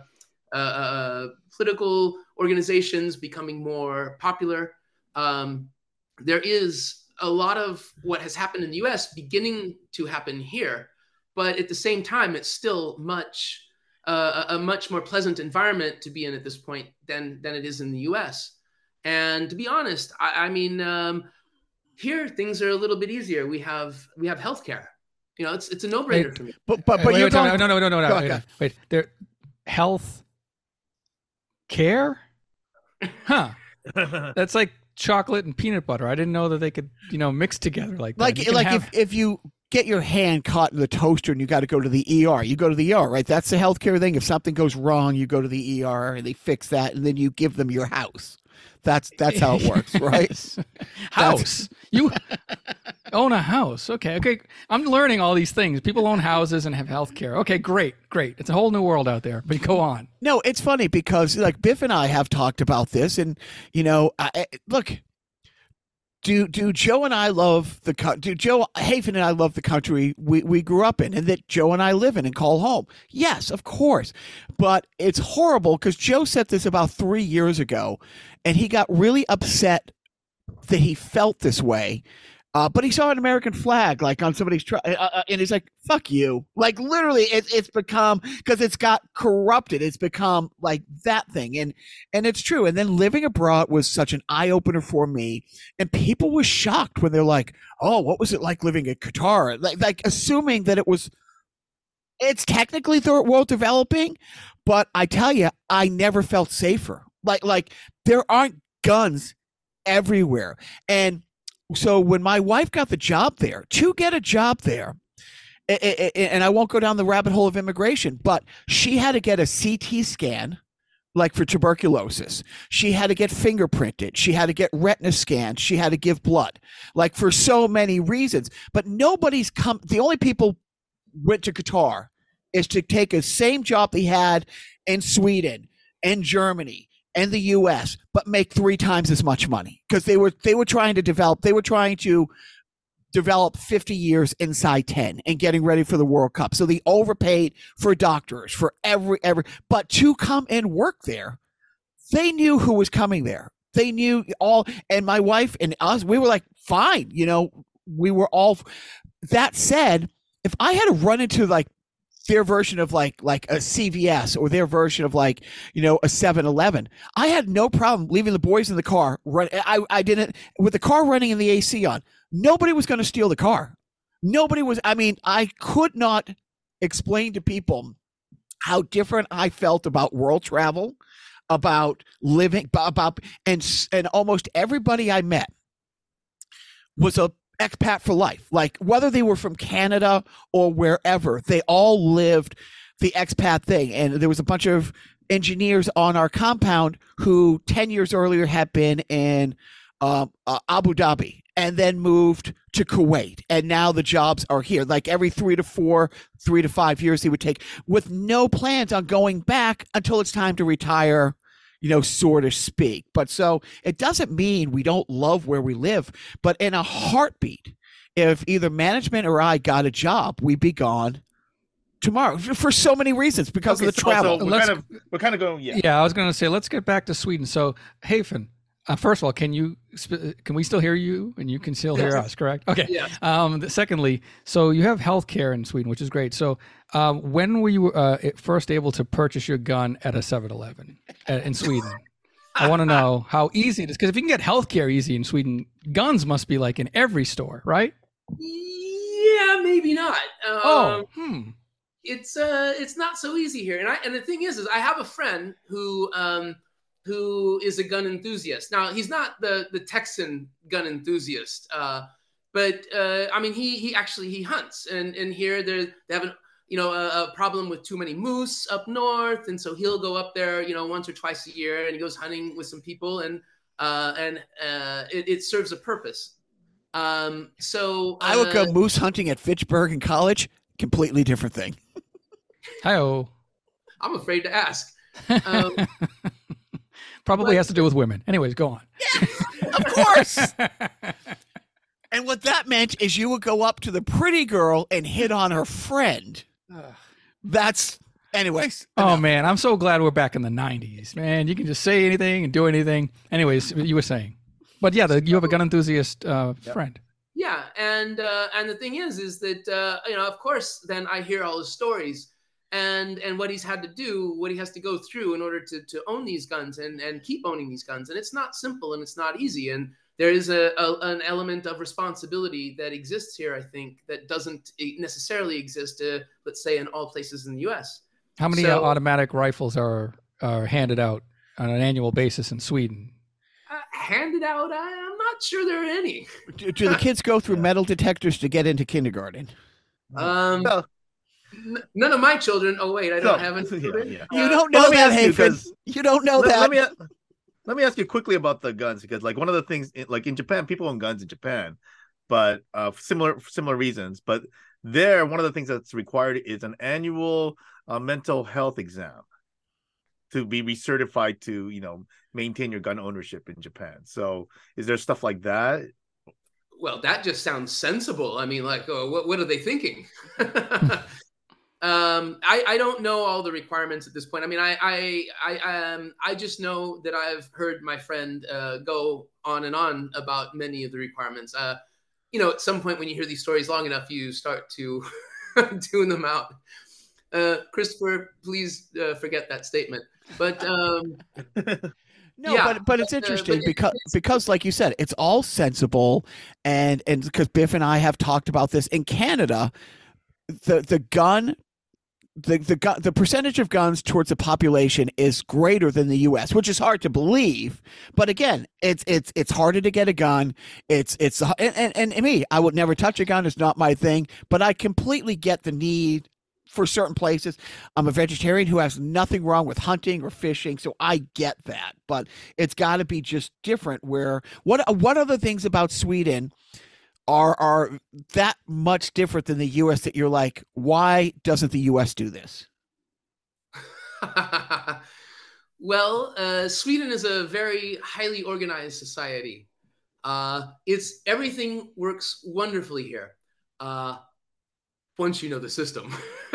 uh, uh, political organizations becoming more popular. Um, there is a lot of what has happened in the US beginning to happen here, but at the same time, it's still much uh, a a much more pleasant environment to be in at this point than than it is in the US. And to be honest, I, I mean, um, here things are a little bit easier. We have we have healthcare. You know, it's it's a no brainer for me. But but but wait, you're wait, going. no, no, no, no, no, Go wait, wait. There, health care, huh? That's like chocolate and peanut butter. I didn't know that they could, you know, mix together like that. like like have- if, if you get your hand caught in the toaster and you got to go to the ER, you go to the ER, right? That's the healthcare thing. If something goes wrong, you go to the ER and they fix that, and then you give them your house. That's that's how it works, right? House. You own a house. Okay. Okay. I'm learning all these things. People own houses and have health care. Okay. Great. Great. It's a whole new world out there. But go on. No, it's funny because like Biff and I have talked about this, and you know, I, look, do do Joe and I love the do Joe Hafen and I love the country we we grew up in, and that Joe and I live in and call home. Yes, of course, but it's horrible because Joe said this about three years ago, and he got really upset that he felt this way. Uh, but he saw an American flag like on somebody's truck, uh, uh, and he's like, "Fuck you!" Like literally, it, it's become because it's got corrupted. It's become like that thing, and and it's true. And then living abroad was such an eye opener for me, and people were shocked when they're like, "Oh, what was it like living in Qatar?" Like like assuming that it was. It's technically third world developing, but I tell you, I never felt safer. Like like there aren't guns everywhere, and so when my wife got the job there to get a job there and i won't go down the rabbit hole of immigration but she had to get a ct scan like for tuberculosis. She had to get fingerprinted. She had to get retina scanned. She had to give blood like for so many reasons. But nobody's come the only people went to qatar is to take a same job they had in sweden and germany and the US, but make three times as much money because they were they were trying to develop they were trying to develop 50 years inside 10 and getting ready for the World Cup. So they overpaid for doctors, for every every but to come and work there, they knew who was coming there. They knew all and my wife and us we were like fine, you know, we were all that said, if I had to run into like their version of like like a CVS or their version of like you know a 7-Eleven. I had no problem leaving the boys in the car. Run. I I didn't with the car running and the AC on. Nobody was going to steal the car. Nobody was. I mean, I could not explain to people how different I felt about world travel. about living about and and almost everybody I met was a expat for life. Like whether they were from Canada or wherever, they all lived the expat thing. And there was a bunch of engineers on our compound who 10 years earlier had been in um, uh, Abu Dhabi and then moved to Kuwait. And now the jobs are here. Like every three to four, three to five years, he would take with no plans on going back until it's time to retire you know, sort of speak. But so it doesn't mean we don't love where we live, but in a heartbeat, if either management or I got a job, we'd be gone tomorrow for so many reasons because okay, of the so, travel. So we're, kind of, we're kind of going, yeah. Yeah, I was going to say, let's get back to Sweden. So, Hafen, uh, first of all, can you can we still hear you and you can still hear yes. us? Correct. Okay. Yeah. Um, secondly, so you have healthcare in Sweden, which is great. So, um, when were you uh, first able to purchase your gun at a 7-Eleven uh, in Sweden? I want to know how easy it is because if you can get healthcare easy in Sweden, guns must be like in every store, right? Yeah, maybe not. Um, oh, hmm. It's uh, it's not so easy here, and I and the thing is, is I have a friend who um who is a gun enthusiast. Now he's not the the Texan gun enthusiast, uh, but uh, I mean he he actually he hunts, and and here they they have an you know a, a, problem with too many moose up north, and so he'll go up there you know once or twice a year, and he goes hunting with some people, and uh, and uh, it, it serves a purpose. Um, so I would go uh, moose hunting at Fitchburg in college. Completely different thing. Hi-oh. I'm afraid to ask. Um, Probably but, has to do with women. Anyways, go on. Yeah, of course. and what that meant is you would go up to the pretty girl and hit on her friend. That's anyways. Oh enough. man, I'm so glad we're back in the 90s. Man, you can just say anything and do anything. Anyways, you were saying. But yeah, the, you have a gun enthusiast uh, yep. friend. Yeah, and uh, and the thing is, is that uh, you know, of course, then I hear all the stories and and what he's had to do, what he has to go through in order to to own these guns and and keep owning these guns. And it's not simple and it's not easy. And there is a, a an element of responsibility that exists here, I think, that doesn't necessarily exist, uh, let's say, in all places in the U.S. How many so, automatic rifles are are handed out on an annual basis in Sweden? Uh, handed out? I, am not sure there are any. do, do the kids go through metal detectors to get into kindergarten? Um, well, none of my children. Oh wait, I don't so, have any. Yeah, yeah. You don't know that, Hafen. You, you, don't know let, that. Let me let me ask you quickly about the guns because, like, one of the things, like in Japan, people own guns in Japan, but uh, similar similar reasons. But there, one of the things that's required is an annual uh, mental health exam to be recertified to, you know, maintain your gun ownership in Japan. So, is there stuff like that? Well, that just sounds sensible. I mean, like, oh, what what are they thinking? Um, I, I don't know all the requirements at this point. I mean, I I I um I just know that I've heard my friend uh, go on and on about many of the requirements. Uh, you know, at some point when you hear these stories long enough, you start to tune them out. Uh, Christopher, please uh, forget that statement. But um, no, yeah, but but it's uh, interesting but because it's, because like you said, it's all sensible, and and because Biff and I have talked about this in Canada the the gun the the the percentage of guns towards the population is greater than the U.S., which is hard to believe. But again, it's it's it's harder to get a gun. It's it's and, and, and me, I would never touch a gun. It's not my thing. But I completely get the need for certain places. I'm a vegetarian who has nothing wrong with hunting or fishing, so I get that. But it's got to be just different. Where what what other things about Sweden? Are are that much different than the US that you're like, why doesn't the US do this? well, uh, Sweden is a very highly organized society. Uh, it's everything works wonderfully here. Uh, once you know the system.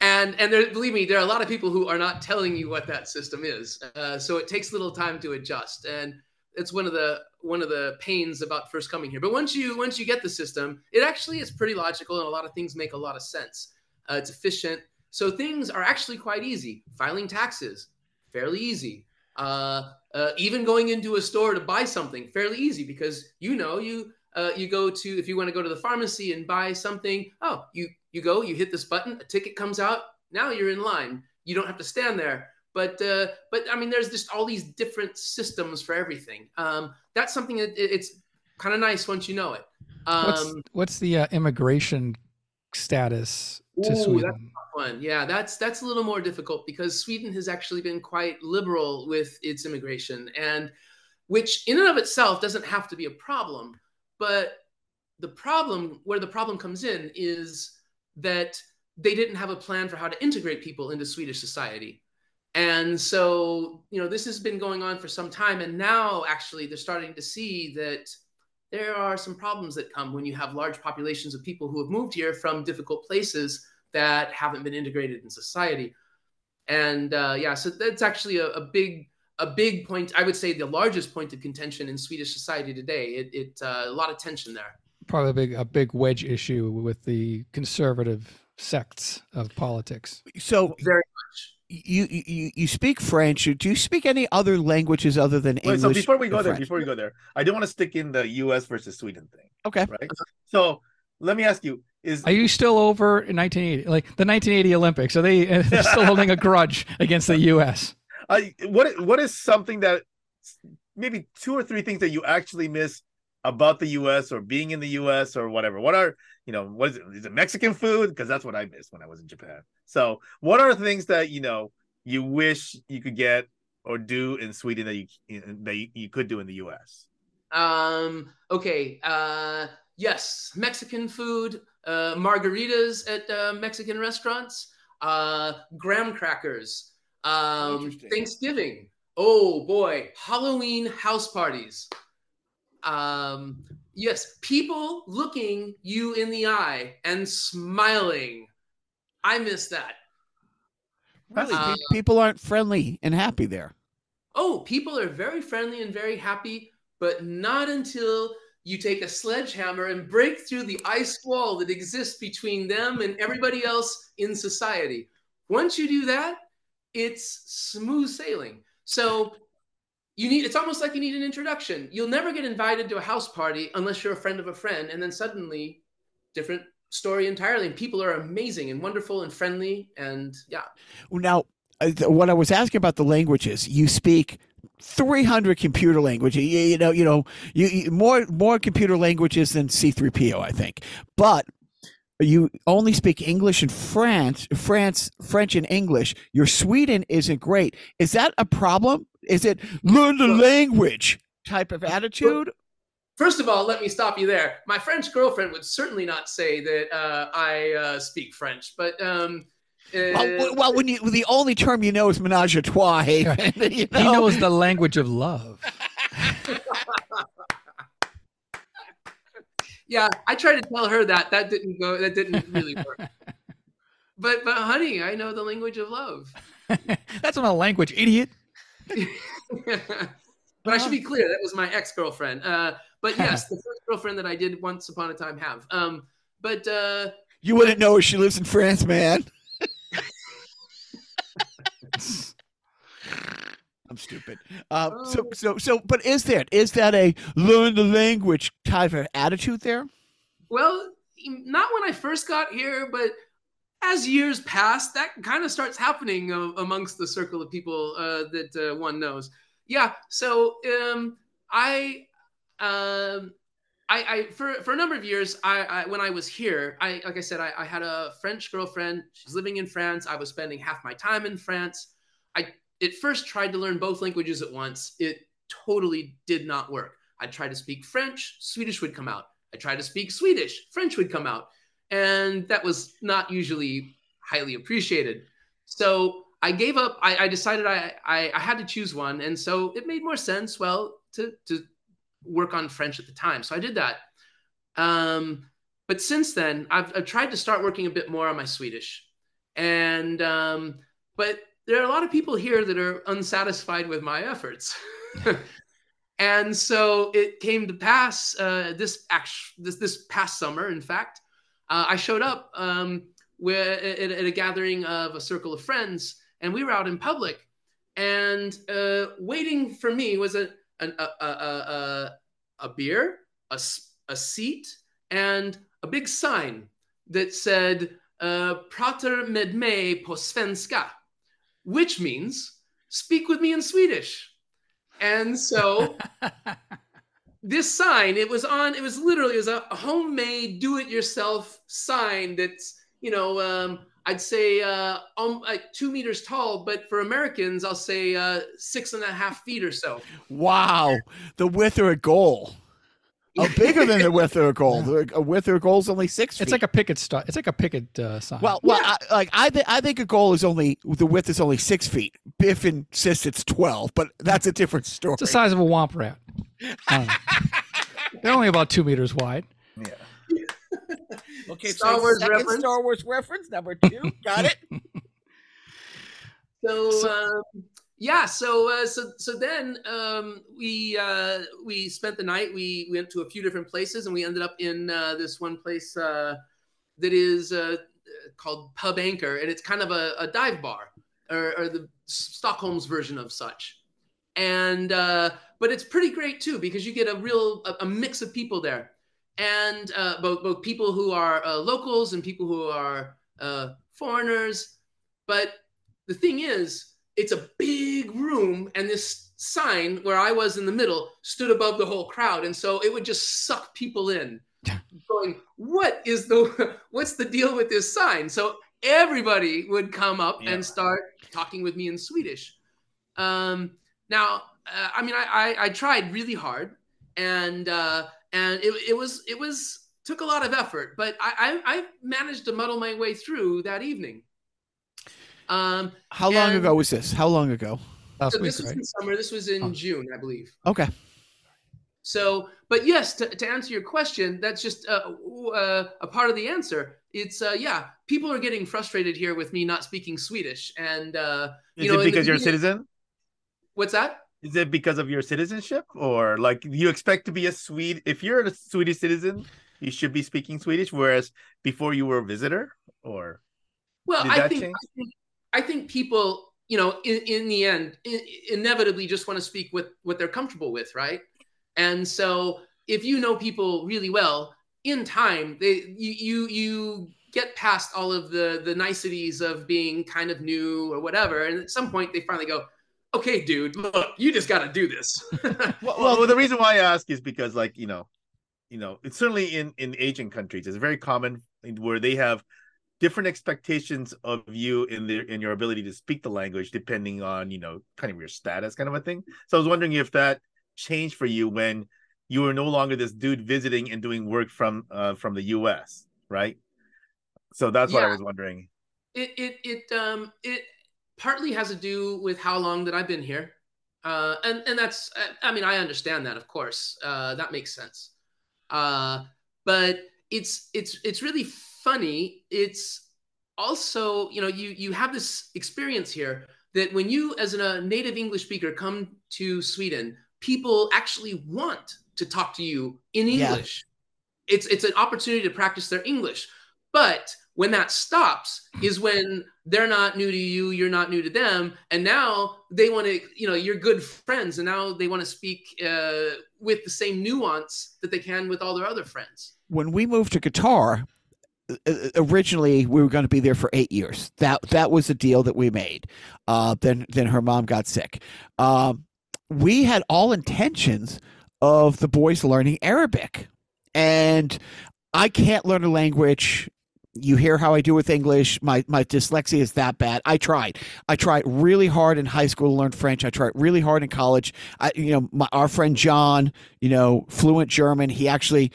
and and there, believe me, there are a lot of people who are not telling you what that system is. Uh, so it takes a little time to adjust. And it's one of the one of the pains about first coming here. But once you once you get the system, it actually is pretty logical, and a lot of things make a lot of sense. Uh, it's efficient, so things are actually quite easy. Filing taxes, fairly easy. Uh, uh, even going into a store to buy something, fairly easy because you know you uh, you go to if you want to go to the pharmacy and buy something. Oh, you you go, you hit this button, a ticket comes out. Now you're in line. You don't have to stand there But uh, but I mean, there's just all these different systems for everything. Um, that's something that it's kind of nice once you know it. Um, what's, what's the uh, immigration status to ooh, Sweden? that's a tough one. Yeah, that's that's a little more difficult because Sweden has actually been quite liberal with its immigration, and which in and of itself doesn't have to be a problem. But the problem, where the problem comes in, is that they didn't have a plan for how to integrate people into Swedish society. And so, you know, this has been going on for some time. And now actually they're starting to see that there are some problems that come when you have large populations of people who have moved here from difficult places that haven't been integrated in society. And uh, yeah, so that's actually a, a, big a big point. I would say the largest point of contention in Swedish society today. It, it uh, a lot of tension there. Probably a big a big wedge issue with the conservative sects of politics. So very much. You, you you speak French. Do you speak any other languages other than English? Wait, so before we go there, French? before we go there, I do want to stick in the U.S. versus Sweden thing. Okay. Right. So let me ask you: Is are you still over in 1980, like the 1980 Olympics? Are they they're still holding a grudge against the U.S.? I what what is something that maybe two or three things that you actually miss about the U.S. or being in the U.S. or whatever? What are you know? What is it? Is it Mexican food? Because that's what I missed when I was in Japan. So, what are things that you know you wish you could get or do in Sweden that you that you, you could do in the U.S. Um. Okay. Uh. Yes, Mexican food, uh, margaritas at uh, Mexican restaurants, uh, graham crackers, um, Thanksgiving. Oh boy, Halloween house parties um, yes, people looking you in the eye and smiling. I miss that. Really, uh, people aren't friendly and happy there. Oh, people are very friendly and very happy, but not until you take a sledgehammer and break through the ice wall that exists between them and everybody else in society. Once you do that, it's smooth sailing. So you need it's almost like you need an introduction you'll never get invited to a house party unless you're a friend of a friend and then suddenly different story entirely and people are amazing and wonderful and friendly and yeah now uh, what i was asking about the languages you speak 300 computer languages you, you know you know you, you, more more computer languages than C-3PO i think but you only speak English and France, France, French and English. Your Sweden isn't great. Is that a problem? Is it learn the language type of attitude? First of all, let me stop you there. My French girlfriend would certainly not say that uh, I uh, speak French, but um, uh, well, well, when you the only term you know is menage a trois, hey, you know? he knows the language of love. yeah, I tried to tell her that that didn't go. That didn't really work. but but honey, I know the language of love. That's not a language, idiot. but I should be clear, that was my ex girlfriend. Uh, but yes, the first girlfriend that I did once upon a time have. Um, but uh, you wouldn't know if she lives in France, man. I'm stupid. Uh, oh. So, so, so, but is there is that a learn the language type of attitude there? Well, not when I first got here, but as years pass, that kind of starts happening uh, amongst the circle of people uh, that uh, one knows. Yeah. So um, I, um, I, I, for for a number of years, I, I when I was here, I like I said, I, I, had a French girlfriend. She's living in France. I was spending half my time in France. I at first tried to learn both languages at once. It totally did not work. I tried to speak French, Swedish would come out. I tried to speak Swedish, French would come out and that was not usually highly appreciated. So I gave up. I, I decided I, I, I had to choose one, and so it made more sense. Well, to to work on French at the time, so I did that. Um, but since then, I've, I've tried to start working a bit more on my Swedish, and um, but there are a lot of people here that are unsatisfied with my efforts. and so it came to pass uh, this, act- this this past summer, in fact, uh, I showed up um, where, at, at, a gathering of a circle of friends, and we were out in public. And uh, waiting for me was a, a, a, a, a beer, a, a seat, and a big sign that said, uh, Prater med mig på svenska, which means, speak with me in Swedish. And so this sign, it was on, it was literally, it was a homemade do-it-yourself sign that's, you know, um, I'd say uh, um, like two meters tall, but for Americans, I'll say uh, six and a half feet or so. Wow, the width of a goal. Oh, bigger than the width of a goal. The a width of a goal is only six. It's like a picket st- It's like a picket uh, sign. well, well, I, like I, th- I think a goal is only the width is only six feet. Biff insists it's twelve, but that's a different story. it's the size of a womp rat. Um, they're only about two meters wide. Yeah. okay, Star so Wars second reference? Star Wars reference number two. Got it. So, So- um, yeah, so uh, so so then um, we uh, we spent the night. We went to a few different places, and we ended up in uh, this one place uh, that is uh, called Pub Anchor, and it's kind of a, a dive bar, or, or the Stockholm's version of such. And uh, but it's pretty great too because you get a real a, a mix of people there, and uh, both both people who are uh, locals and people who are uh, foreigners. But the thing is, it's a big room, and this sign where I was in the middle stood above the whole crowd, and so it would just suck people in, going, "What is the what's the deal with this sign?" So everybody would come up Yeah. and start talking with me in Swedish. Um, now, uh, I mean, I, I I tried really hard, and uh, and it, it was it was took a lot of effort, but I, I I managed to muddle my way through that evening. Um, How long ago was this? How long ago? Last so week, this was right? in summer. This was in Oh. June, I believe. Okay. So, but yes, to, to answer your question, that's just uh, uh, a part of the answer. It's uh, yeah, people are getting frustrated here with me not speaking Swedish, and uh, Is You know, it because you're a citizen? what's that? Is it because of your citizenship, or like you expect to be a Swede? If you're a Swedish citizen, you should be speaking Swedish, whereas before you were a visitor, or Well, I think. I think I think people, you know, in, in the end, i inevitably just want to speak with what they're comfortable with, right? And so, if you know people really well, in time, they you you you get past all of the the niceties of being kind of new or whatever, and at some point, they finally go, "Okay, dude, look, you just got to do this." well, well, the reason why I ask is because, like, you know, you know, it's certainly in in Asian countries, it's very common where they have different expectations of you in their in your ability to speak the language, depending on you know, kind of your status, kind of a thing. So I was wondering if that changed for you when you were no longer this dude visiting and doing work from uh, from the U.S. Right. So that's what I was wondering. it it it um it partly has to do with how long that I've been here, uh, and and that's I mean I understand that of course uh, that makes sense, uh, but it's it's it's really funny. It's also you know you you have this experience here that when you as a native English speaker come to Sweden, people actually want to talk to you in Yeah. English. It's it's an opportunity to practice their English. But when that stops is when they're not new to you, you're not new to them, and now they want to, you know, you're good friends, and now they want to speak uh, with the same nuance that they can with all their other friends. when we moved to Qatar, originally we were going to be there for eight years. That that was the deal that we made. Uh, then then her mom got sick. Um, we had all intentions of the boys learning Arabic, and I can't learn a language. You hear how I do with English. My my dyslexia is that bad. I tried. I tried really hard in high school to learn French. I tried really hard in college. I, you know, my, our friend John, you know, fluent German. He actually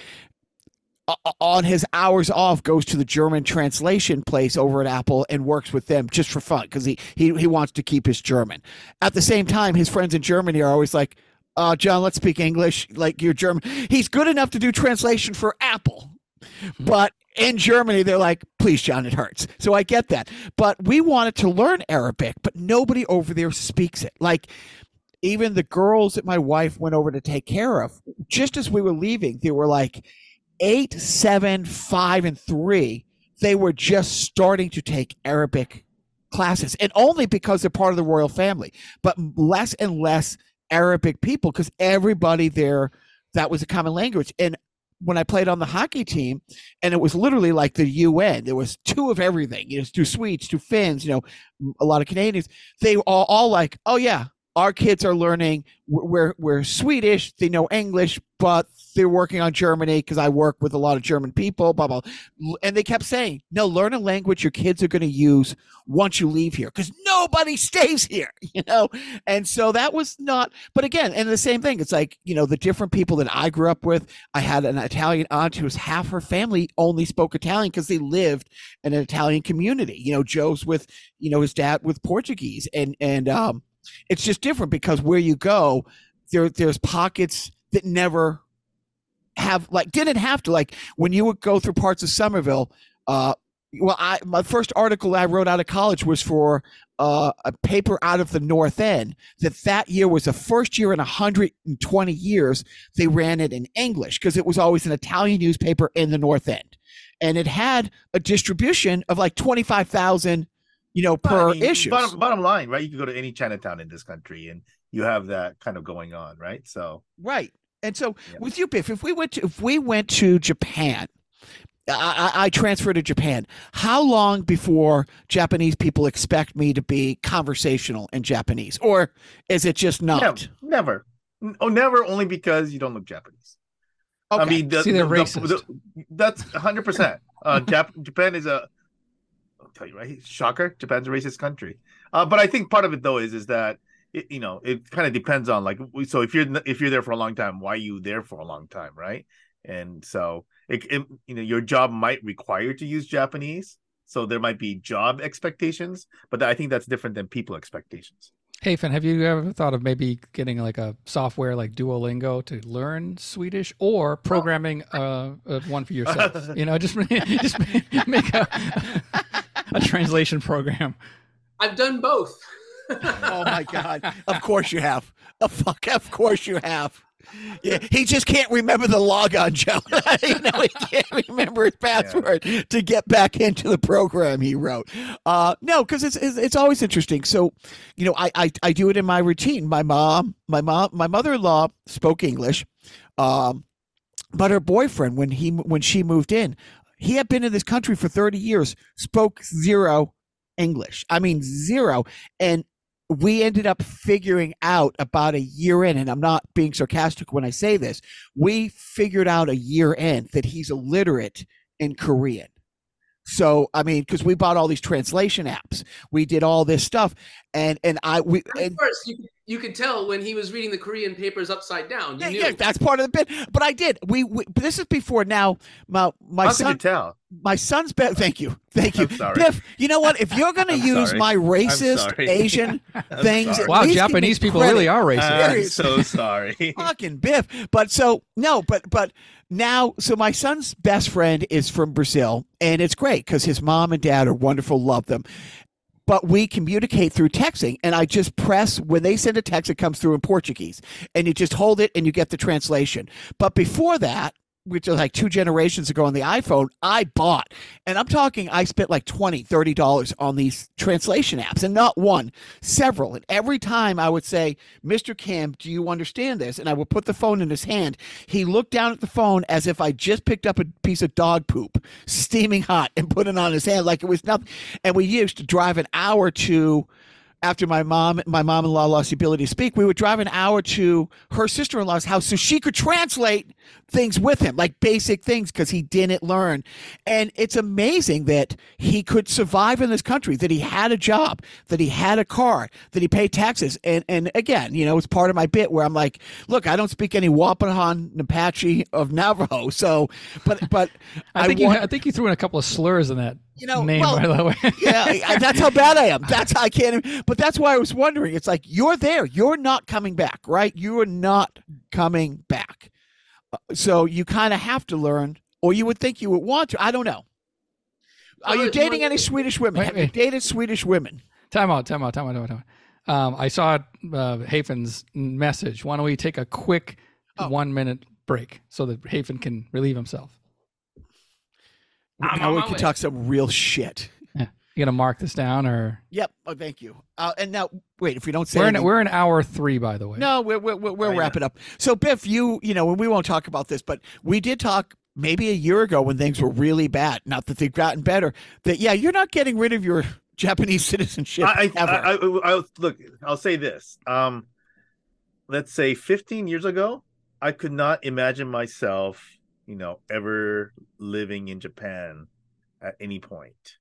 on his hours off goes to the German translation place over at Apple and works with them just for fun because he, he he wants to keep his German. At the same time, his friends in Germany are always like, uh, John, let's speak English. Like you're German. He's good enough to do translation for Apple. But in Germany, they're like, please, John, it hurts. So I get that. But we wanted to learn Arabic, but nobody over there speaks it. Like even the girls that my wife went over to take care of, just as we were leaving, they were like, eight, seven, five, and three, they were just starting to take Arabic classes, and only because they're part of the royal family, but less and less Arabic people because everybody there that was a common language. And when I played on the hockey team, and it was literally like the UN. There was two of everything. You know, two Swedes, two Finns. You know, a lot of Canadians. They were all, all like, "Oh yeah, our kids are learning. We're we're Swedish. They know English, but they're working on Germany because I work with a lot of German people. Blah blah. And they kept saying, "No, learn a language your kids are going to use once you leave here, because nobody stays here." You know. And so that was not. But again, and the same thing. It's like you know the different people that I grew up with. I had an Italian aunt who was half her family only spoke Italian because they lived in an Italian community. You know, Joe's with you know his dad with Portuguese, and and um it's just different because where you go, there there's pockets that never have like didn't have to like when you would go through parts of Somerville. Uh, well, I my first article I wrote out of college was for uh, a paper out of the North End. That that year was the first year in 120 years they ran it in English because it was always an Italian newspaper in the North End, and it had a distribution of like 25,000 you know, per I mean, issue. Bottom, bottom line, right? You can go to any Chinatown in this country and you have that kind of going on, right? So right. And so yeah. with you, Biff, if we went to if we went to Japan, I, I transferred to Japan. How long before Japanese people expect me to be conversational in Japanese, or is it just not? Never, never. Oh, never. Only because you don't look Japanese. Okay. I mean, the, See, they're the, racist. The, that's hundred percent. Uh, Jap- Japan is a tell you right? Shocker japan's a racist country. Uh, but i think part of it though is is that it, you know it kind of depends on like so if you're if you're there for a long time why are you there for a long time right? And so it, it you know your job might require to use japanese so there might be job expectations but i think that's different than people expectations. Hey, Finn, have you ever thought of maybe getting like a software like Duolingo to learn Swedish or programming uh, uh one for yourself? you know, just, just make a, a translation program. I've done both. oh my god! Of course you have. Oh, fuck! Of course you have. Yeah, he just can't remember the logon, Joe. you know, he can't remember his password yeah. to get back into the program he wrote. Uh, no, because it's, it's, it's always interesting. So, you know, I, I I do it in my routine. My mom, my mom, my mother-in-law spoke English, um, but her boyfriend, when he when she moved in, he had been in this country for 30 years, spoke zero English. I mean, zero. And we ended up figuring out about a year in, and I'm not being sarcastic when I say this, we figured out a year in that he's illiterate in Korean. So I mean, because we bought all these translation apps, we did all this stuff, and and I we and, first you you could tell when he was reading the Korean papers upside down. You yeah, knew. yeah, that's part of the bit. But I did. We, we this is before now. My my How son. you tell? My son's best. Thank you, thank you. Biff, you know what? If you're going to use sorry. my racist Asian things, wow, Japanese people credit. really are racist. I'm so sorry. Fucking Biff. But so no, but but now, so my son's best friend is from Brazil, and it's great because his mom and dad are wonderful, love them. But we communicate through texting, and I just press when they send a text, it comes through in Portuguese, and you just hold it and you get the translation. But before that, which is like two generations ago on the iPhone, I bought. And I'm talking, I spent like $20, $30 on these translation apps and not one, several. And every time I would say, Mr. Kim, do you understand this? And I would put the phone in his hand. He looked down at the phone as if I just picked up a piece of dog poop, steaming hot, and put it on his hand like it was nothing. And we used to drive an hour to after my mom my mom-in-law lost the ability to speak we would drive an hour to her sister-in-law's house so she could translate things with him like basic things because he didn't learn. And it's amazing that he could survive in this country that he had a job that he had a car that he paid taxes. And and again you know it's part of my bit where i'm like look i don't speak any wapahan apache of navajo so but but i think I want, you i think you threw in a couple of slurs in that you know, name, well, yeah, that's how bad I am. That's how I can't. But that's why I was wondering. It's like you're there. You're not coming back, right? You are not coming back. Uh, so you kind of have to learn, or you would think you would want to. I don't know. Are you dating any Swedish women? Wait, have you dated Swedish women? Time out. Time out. Time out. Time out. Time out. Um, I saw uh, Hafen's message. Why don't we take a quick oh. one minute break so that Hafen can relieve himself? Now we can talk some real shit. You gonna mark this down or Yep. Oh, thank you. Uh, and now, wait. If we don't say we're in we're in hour three by the way. No, we're we're, we're, we're Oh, yeah. wrapping up. So Biff, you you know, we won't talk about this, but we did talk maybe a year ago when things were really bad. Not that they've gotten better. That yeah, you're not getting rid of your Japanese citizenship I, I, ever. I, I, I look. I'll say this. Um, let's say 15 years ago, I could not imagine myself, you know, ever living in Japan at any point.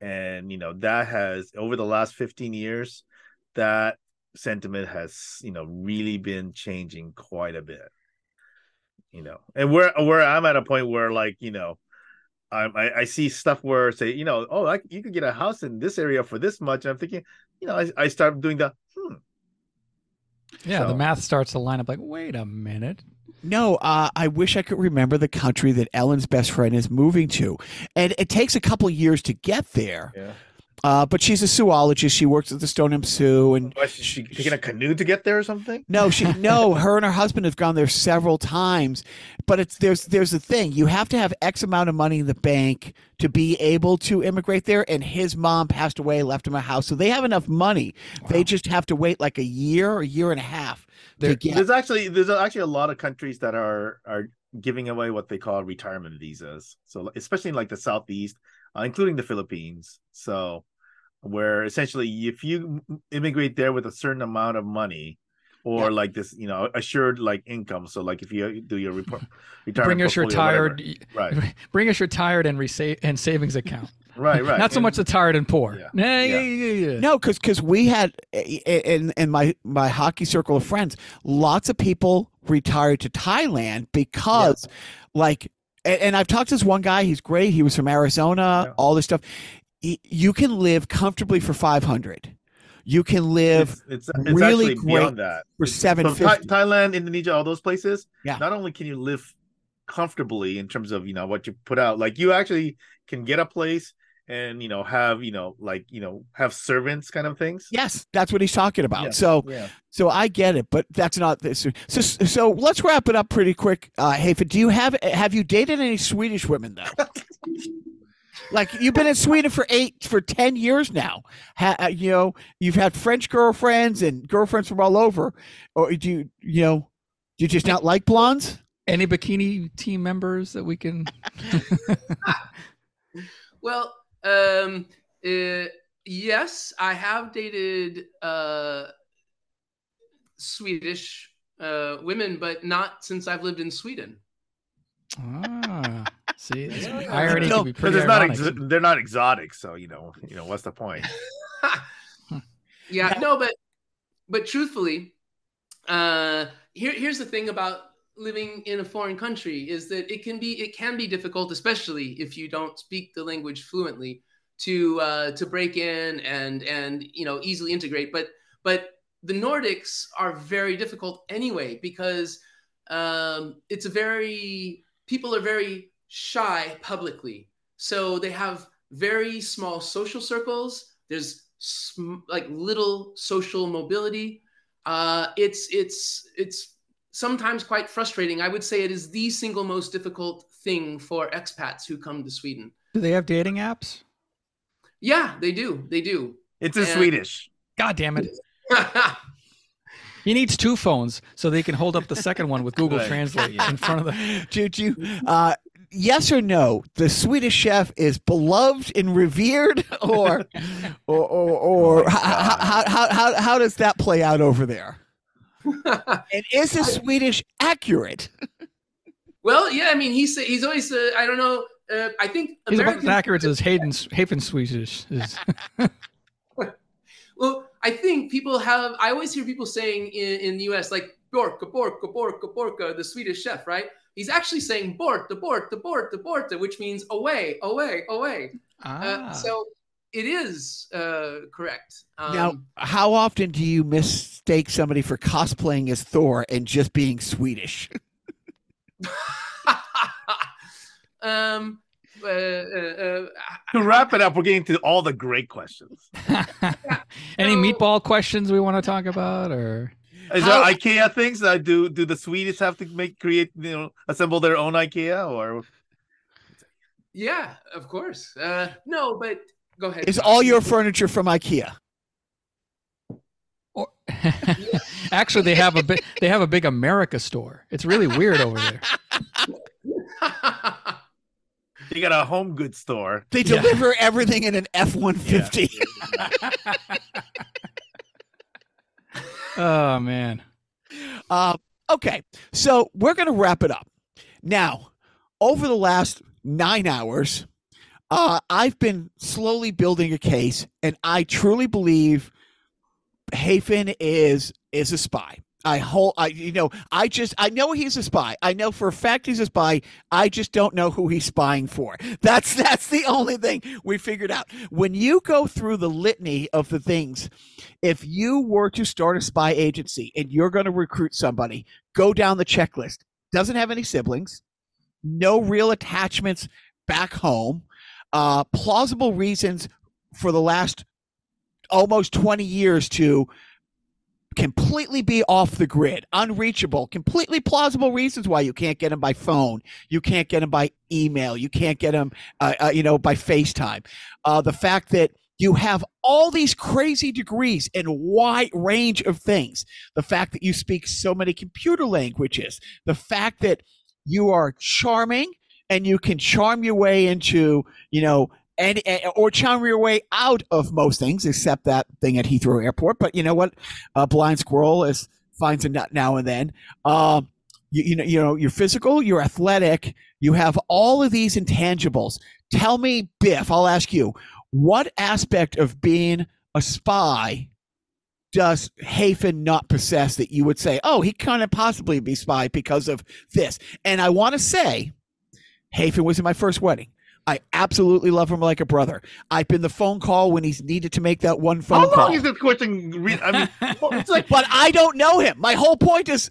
And you know that has over the last 15 years, that sentiment has you know really been changing quite a bit. You know, and where where I'm at a point where like you know. I, I I see stuff where say you know oh I, you could get a house in this area for this much and I'm thinking you know I, I start doing the hmm yeah, the math starts to line up. Like, wait a minute. No, uh, I wish I could remember the country that Ellen's best friend is moving to, and it takes a couple years to get there. yeah Uh, but she's a zoologist. She works at the Stoneham Zoo, and is she taking a canoe to get there or something no, she no, her and her husband have gone there several times. But it's there's there's a thing. You have to have X amount of money in the bank to be able to immigrate there. And his mom passed away, left him a house, so they have enough money. They just have to wait like a year or a year and a half to There- get. there's actually there's actually a lot of countries that are are giving away what they call retirement visas. So especially in like the southeast uh, including the philippines. So where essentially if you immigrate there with a certain amount of money or Yeah. like this you know assured like income so like if you do your report Bring us your portfolio, whatever. tired, right bring us your tired and resa- and savings account. right right Not so And- much the tired and poor. Yeah. Yeah, yeah, Yeah. yeah, yeah. No, because because we had in in my my hockey circle of friends, lots of people retired to Thailand because, like, and, and I've talked to this one guy. He's great. He was from Arizona. Yeah. All this stuff. You can live comfortably for five hundred. You can live it's, it's, it's really great beyond that for seven So Thailand, Indonesia, all those places. Yeah. Not only can you live comfortably in terms of you know what you put out, like you actually can get a place and you know have you know like you know have servants kind of things. Yes, that's what he's talking about. Yeah. So Yeah. so I get it, but that's not this. So so let's wrap it up pretty quick. Uh, Hafa, do you have have you dated any Swedish women though? like you've been in Sweden for eight for ten years now. Ha, uh, you know you've had French girlfriends and girlfriends from all over, or do you you know do you just not like blondes? Any bikini team members that we can? Well, um, uh, yes, I have dated uh, Swedish uh, women, but not since I've lived in Sweden. Ah, see, this Yeah. irony No, can be pretty not ex- they're not exotic, so you know you know what's the point? yeah, no, but but truthfully, uh, here here's the thing about living in a foreign country is that it can be it can be difficult, especially if you don't speak the language fluently, to uh, to break in and and you know easily integrate. But but the Nordics are very difficult anyway because um, it's a very people are very shy publicly, so they have very small social circles. There's sm- like little social mobility. Uh, it's it's it's sometimes quite frustrating. I would say it is the single most difficult thing for expats who come to Sweden. Do they have dating apps? Yeah, they do. They do. It's in And- Swedish. God damn it! He needs two phones so they can hold up the second one with Google Right. Translate in front of the. Juju, uh, yes or no? The Swedish chef is beloved and revered, or or or, or Oh how, how, how, how, how does that play out over there? And is the Swedish accurate? well, yeah. I mean, he's he's always. Uh, I don't know. Uh, I think He's about American as accurate as Hayden Hafen Swedish is. Well, I think people have. I always hear people saying in, in the U.S. like "borka, borka, borka, borka," the Swedish chef, right? He's actually saying "borta, borta, borta, borta," which means away, away, away. Ah. Uh, so it is uh, correct. Um, now, how often do you mistake somebody for cosplaying as Thor and just being Swedish? um, uh, uh, uh, To wrap it up, we're getting to all the great questions. Any No. meatball questions we want to talk about, or Is How- there IKEA things that do do the Swedish have to make create you know assemble their own IKEA or Yeah, of course. Uh, no, but go ahead. Is all your furniture from IKEA? Or, actually, they have a big they have a big America store. It's really weird over there. You got a home goods store. They Yeah. deliver everything in an F one fifty. Oh man. Um, okay, so we're going to wrap it up. Now, over the last nine hours, uh, I've been slowly building a case, and I truly believe Hafen is is a spy. I hold, I you know, I just I know he's a spy. I know for a fact he's a spy. I just don't know who he's spying for. That's that's the only thing we figured out. When you go through the litany of the things if you were to start a spy agency and you're going to recruit somebody, go down the checklist. Doesn't have any siblings, no real attachments back home, uh, plausible reasons for the last almost 20 years to completely be off the grid, unreachable, completely plausible reasons why you can't get them by phone, you can't get them by email, you can't get them, uh, uh, you know, by FaceTime. Uh, the fact that you have all these crazy degrees in a wide range of things. The fact that you speak so many computer languages, the fact that you are charming and you can charm your way into, you know, and or charm your way out of most things except that thing at Heathrow Airport. But you know what? A blind squirrel is finds a nut now and then. Um, you, you know, you know, you're physical, you're athletic, you have all of these intangibles. Tell me, Biff, I'll ask you, what aspect of being a spy does Hafen not possess that you would say, oh, he of possibly be spy because of this? And I want to say, Hafen was in my first wedding. I absolutely love him like a brother. I've been the phone call when he's needed to make that one phone How long call. is this question? Re- I mean, it's like but I don't know him. My whole point is,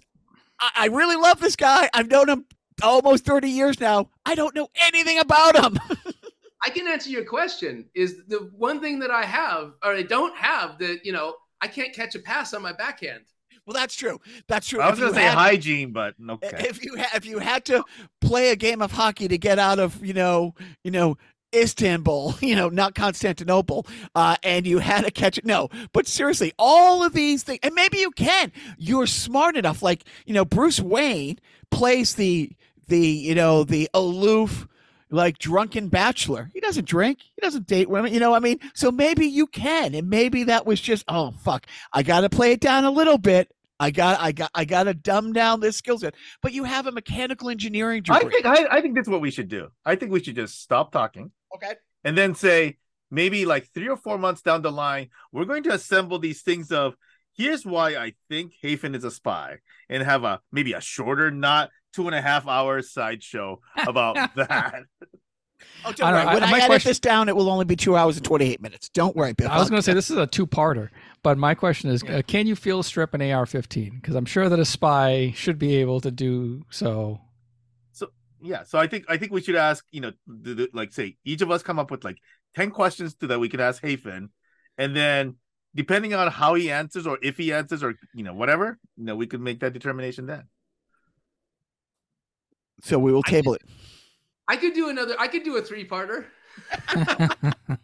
I, I really love this guy. I've known him almost 30 years now. I don't know anything about him. I can answer your question. Is the one thing that I have or I don't have that you know I can't catch a pass on my backhand. Well, that's true. That's true. I was gonna say had- hygiene, but okay. If you ha- if you had to play a game of hockey to get out of you know you know Istanbul, you know not Constantinople, uh, and you had to catch it. No, but seriously, all of these things, and maybe you can. You're smart enough. Like you know, Bruce Wayne plays the the you know the aloof like drunken bachelor. He doesn't drink. He doesn't date women. You know, I mean, so maybe you can, and maybe that was just oh fuck, I got to play it down a little bit. I got, I got, I got to dumb down this skill set. But you have a mechanical engineering degree. I think I, I think this is what we should do. I think we should just stop talking okay. and then say maybe like three or four months down the line, we're going to assemble these things of here's why I think Hafen is a spy and have a maybe a shorter, not two and a half hours sideshow about that. Oh, I don't don't worry. know, When I- I, edit question- this down, it will only be two hours and twenty-eight minutes. Don't worry, Biff. I was going to say this is a two-parter, but my question is: uh, Can you field strip an AR-15? Because I'm sure that a spy should be able to do so. So, yeah, so I think I think we should ask, you know, the, the- like say each of us come up with like 10 questions to that we can ask Hafen and then depending on how he answers or if he answers or you know whatever, you know, we could make that determination then. So we will table it. I could do another. I could do a three-parter.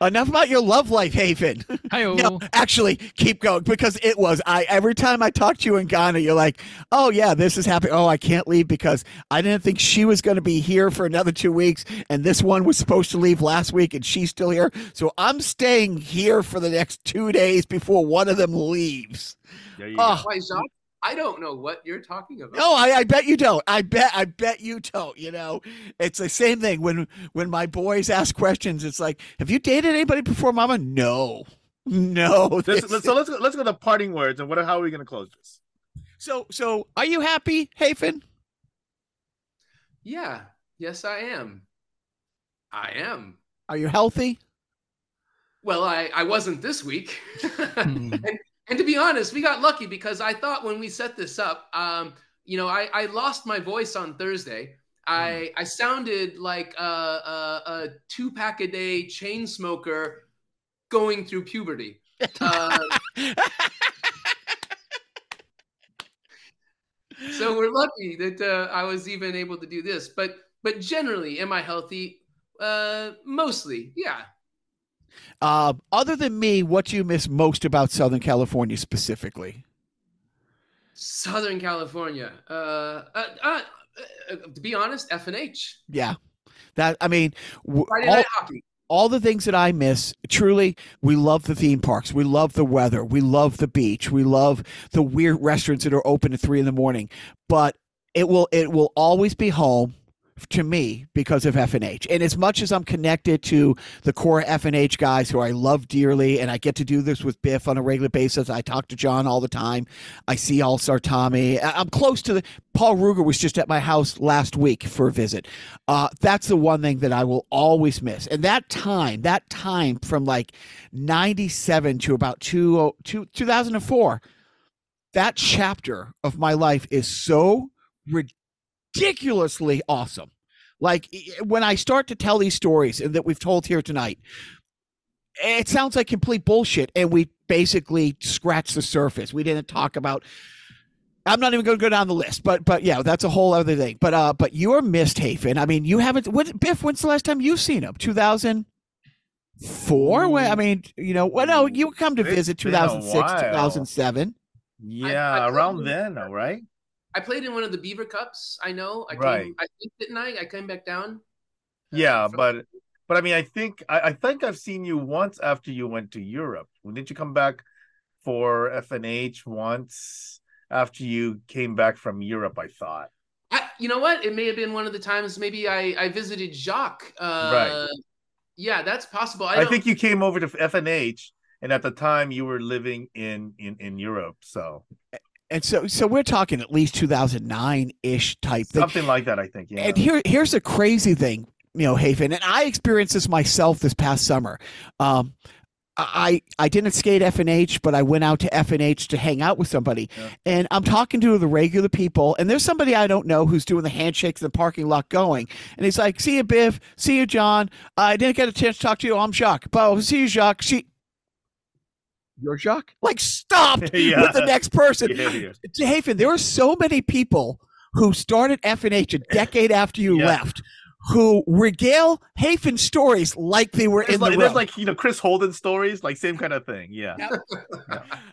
Enough about your love life, Hafen. Hi-yo. No, actually, keep going because it was. I every time I talk to you in Ghana, you're like, "Oh yeah, this is happening. Oh, I can't leave because I didn't think she was going to be here for another two weeks, and this one was supposed to leave last week, and she's still here. So I'm staying here for the next two days before one of them leaves." There you Oh. Go. Why, Jacques? I don't know what you're talking about. No, I, I bet you don't. I bet I bet you don't. You know, it's the same thing when when my boys ask questions. It's like, have you dated anybody before, Mama? No, no. Let's, This- let's, so let's go, let's go to parting words and what how are we going to close this? so so, are you happy, Hafen? Yeah. Yes, I am. I am. Are you healthy? Well, I, I wasn't this week. Hmm. and, and to be honest, we got lucky because I thought when we set this up, um, you know, I, I lost my voice on Thursday. I, I sounded like a, a, a two pack a day chain smoker going through puberty. Uh, so we're lucky that uh, I was even able to do this. But but generally, am I healthy? Uh, mostly, yeah, Uh, other than me, what do you miss most about Southern California specifically? Southern California. Uh, uh, uh, uh, to be honest, F and H. Yeah, that I mean, w- all, all the things that I miss. Truly, we love the theme parks. We love the weather. We love the beach. We love the weird restaurants that are open at three in the morning. But it will it will always be home to me because of F&H. And as much as I'm connected to the core F&H guys who I love dearly and I get to do this with Biff on a regular basis. I talk to John all the time. I see All-Star Tommy. I- I'm close to the Paul Ruger was just at my house last week for a visit. Uh, that's the one thing that I will always miss. And that time, that time from like 97 to about two, two, 2004, that chapter of my life is so ridiculously awesome. Like when I start to tell these stories that we've told here tonight, it sounds like complete bullshit. And we basically scratched the surface. We didn't talk about. I'm not even going to go down the list, but but yeah, that's a whole other thing. But uh, but you're missed, Hafen. I mean, you haven't. What Biff? When's the last time you've seen him? 2004. Well, I mean, you know, well, no, you come to It's visit 2006, 2007. Yeah, I around then, though, right? I played in one of the Beaver Cups. I know. I Right. Came, I think didn't I? I came back down. Uh, Yeah, from- but but I mean, I think I, I think I've seen you once after you went to Europe. When Didn't you come back for FNH once after you came back from Europe? I thought. I, you know what? It may have been one of the times maybe I, I visited Jacques. Uh, Right. Yeah, that's possible. I, I, think you came over to FNH, and at the time you were living in in in Europe, so And so, so we're talking at least 2009 ish type thing. something like that. I think. Yeah. And here, here's a crazy thing, you know, Hafen, and I experienced this myself this past summer. Um, I I didn't skate FNH, but I went out to FNH to hang out with somebody, Yeah. and I'm talking to the regular people, and there's somebody I don't know who's doing the handshakes in the parking lot, going, and he's like, "See you, Biff. See you, John. I didn't get a chance to talk to you. I'm Jacques. But see you, Jacques. See." You're Jacques? Like, stop Yeah. with the next person. Yeah, yeah. Hafen, there are so many people who started F and H a decade after you Yeah. left who regale Hafen stories like they were There's in like, the there's room. like you know Chris Holden stories, like same kind of thing. Yeah.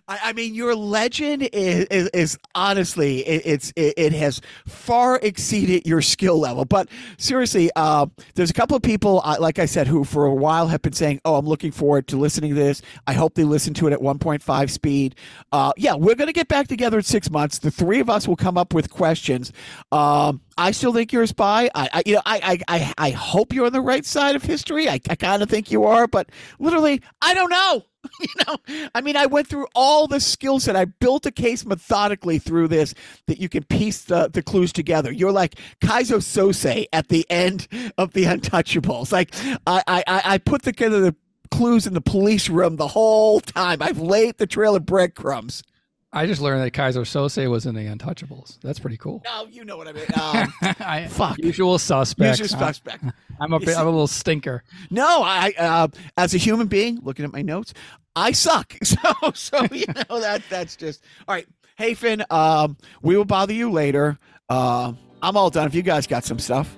I, I mean, your legend is, is, is honestly, it, it's it, it has far exceeded your skill level. But seriously, uh, there's a couple of people, uh, like I said, who for a while have been saying, "Oh, I'm looking forward to listening to this. I hope they listen to it at 1.5 speed." Uh, yeah, we're gonna get back together in six months. The three of us will come up with questions. Um, I still think you're a spy. I, I you know, I, I, I, hope you're on the right side of history. I, I kind of think you are, but literally, I don't know. you know, I mean, I went through all the skill set. I built a case methodically through this that you can piece the, the clues together. You're like Keyser Söze at the end of the Untouchables. Like I, I I put together the clues in the police room the whole time. I've laid the trail of breadcrumbs. I just learned that Keyser Söze was in the Untouchables. That's pretty cool. No, you know what I mean. Um, I, fuck. Usual suspects. Usual suspect. I'm a bit, I'm a little stinker. No, I uh, as a human being, looking at my notes, I suck. So so you know that that's just all right. Hafen, um, we will bother you later. Uh, I'm all done. If you guys got some stuff,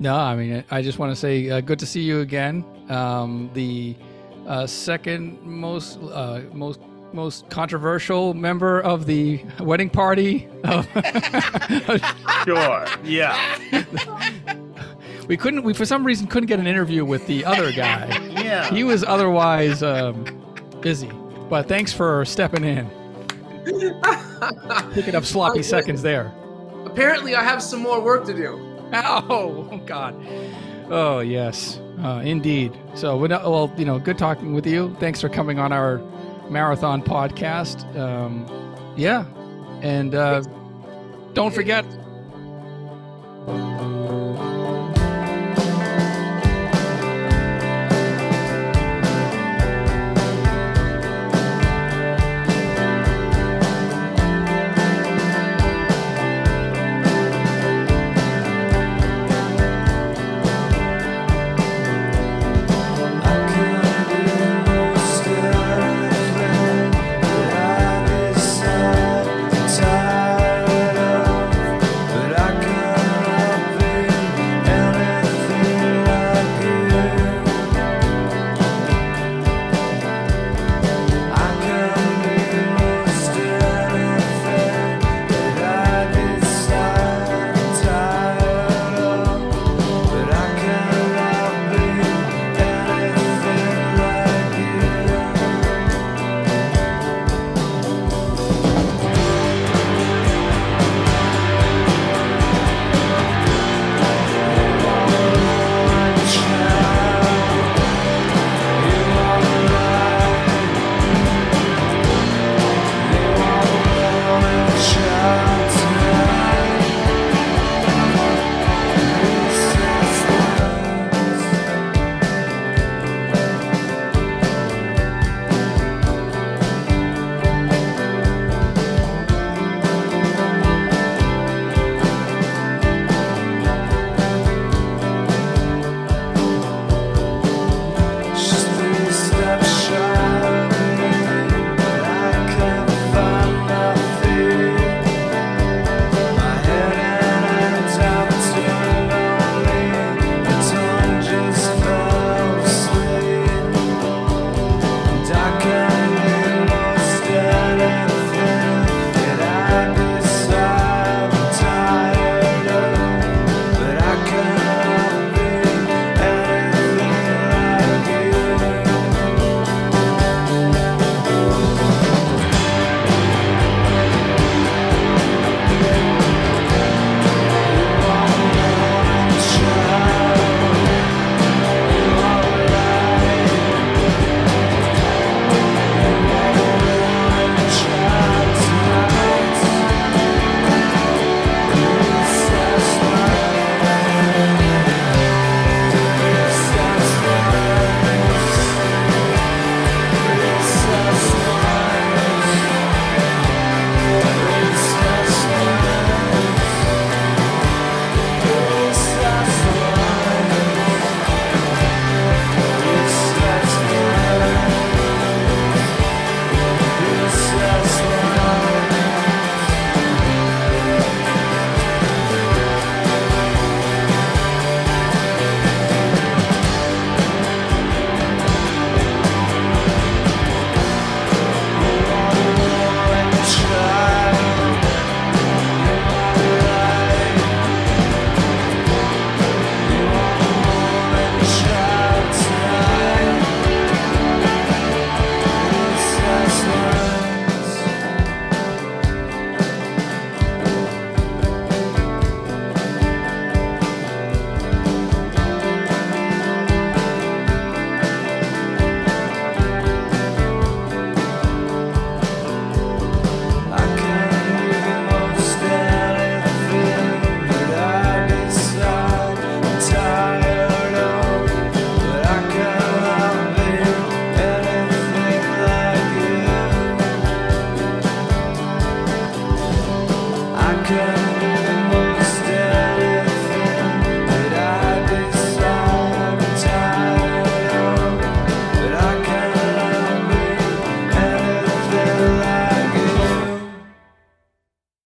No, I mean, I just want to say uh, good to see you again. Um, the uh, second most uh, most most controversial member of the wedding party. Sure. Yeah. we couldn't. We for some reason couldn't get an interview with the other guy. Yeah. He was otherwise um, busy. But thanks for stepping in, picking up sloppy seconds there. Apparently, I have some more work to do. Oh, oh God. Oh yes, uh, indeed. So, well, no- well, you know, good talking with you. Thanks for coming on our marathon podcast. Um, yeah, and uh, don't forget.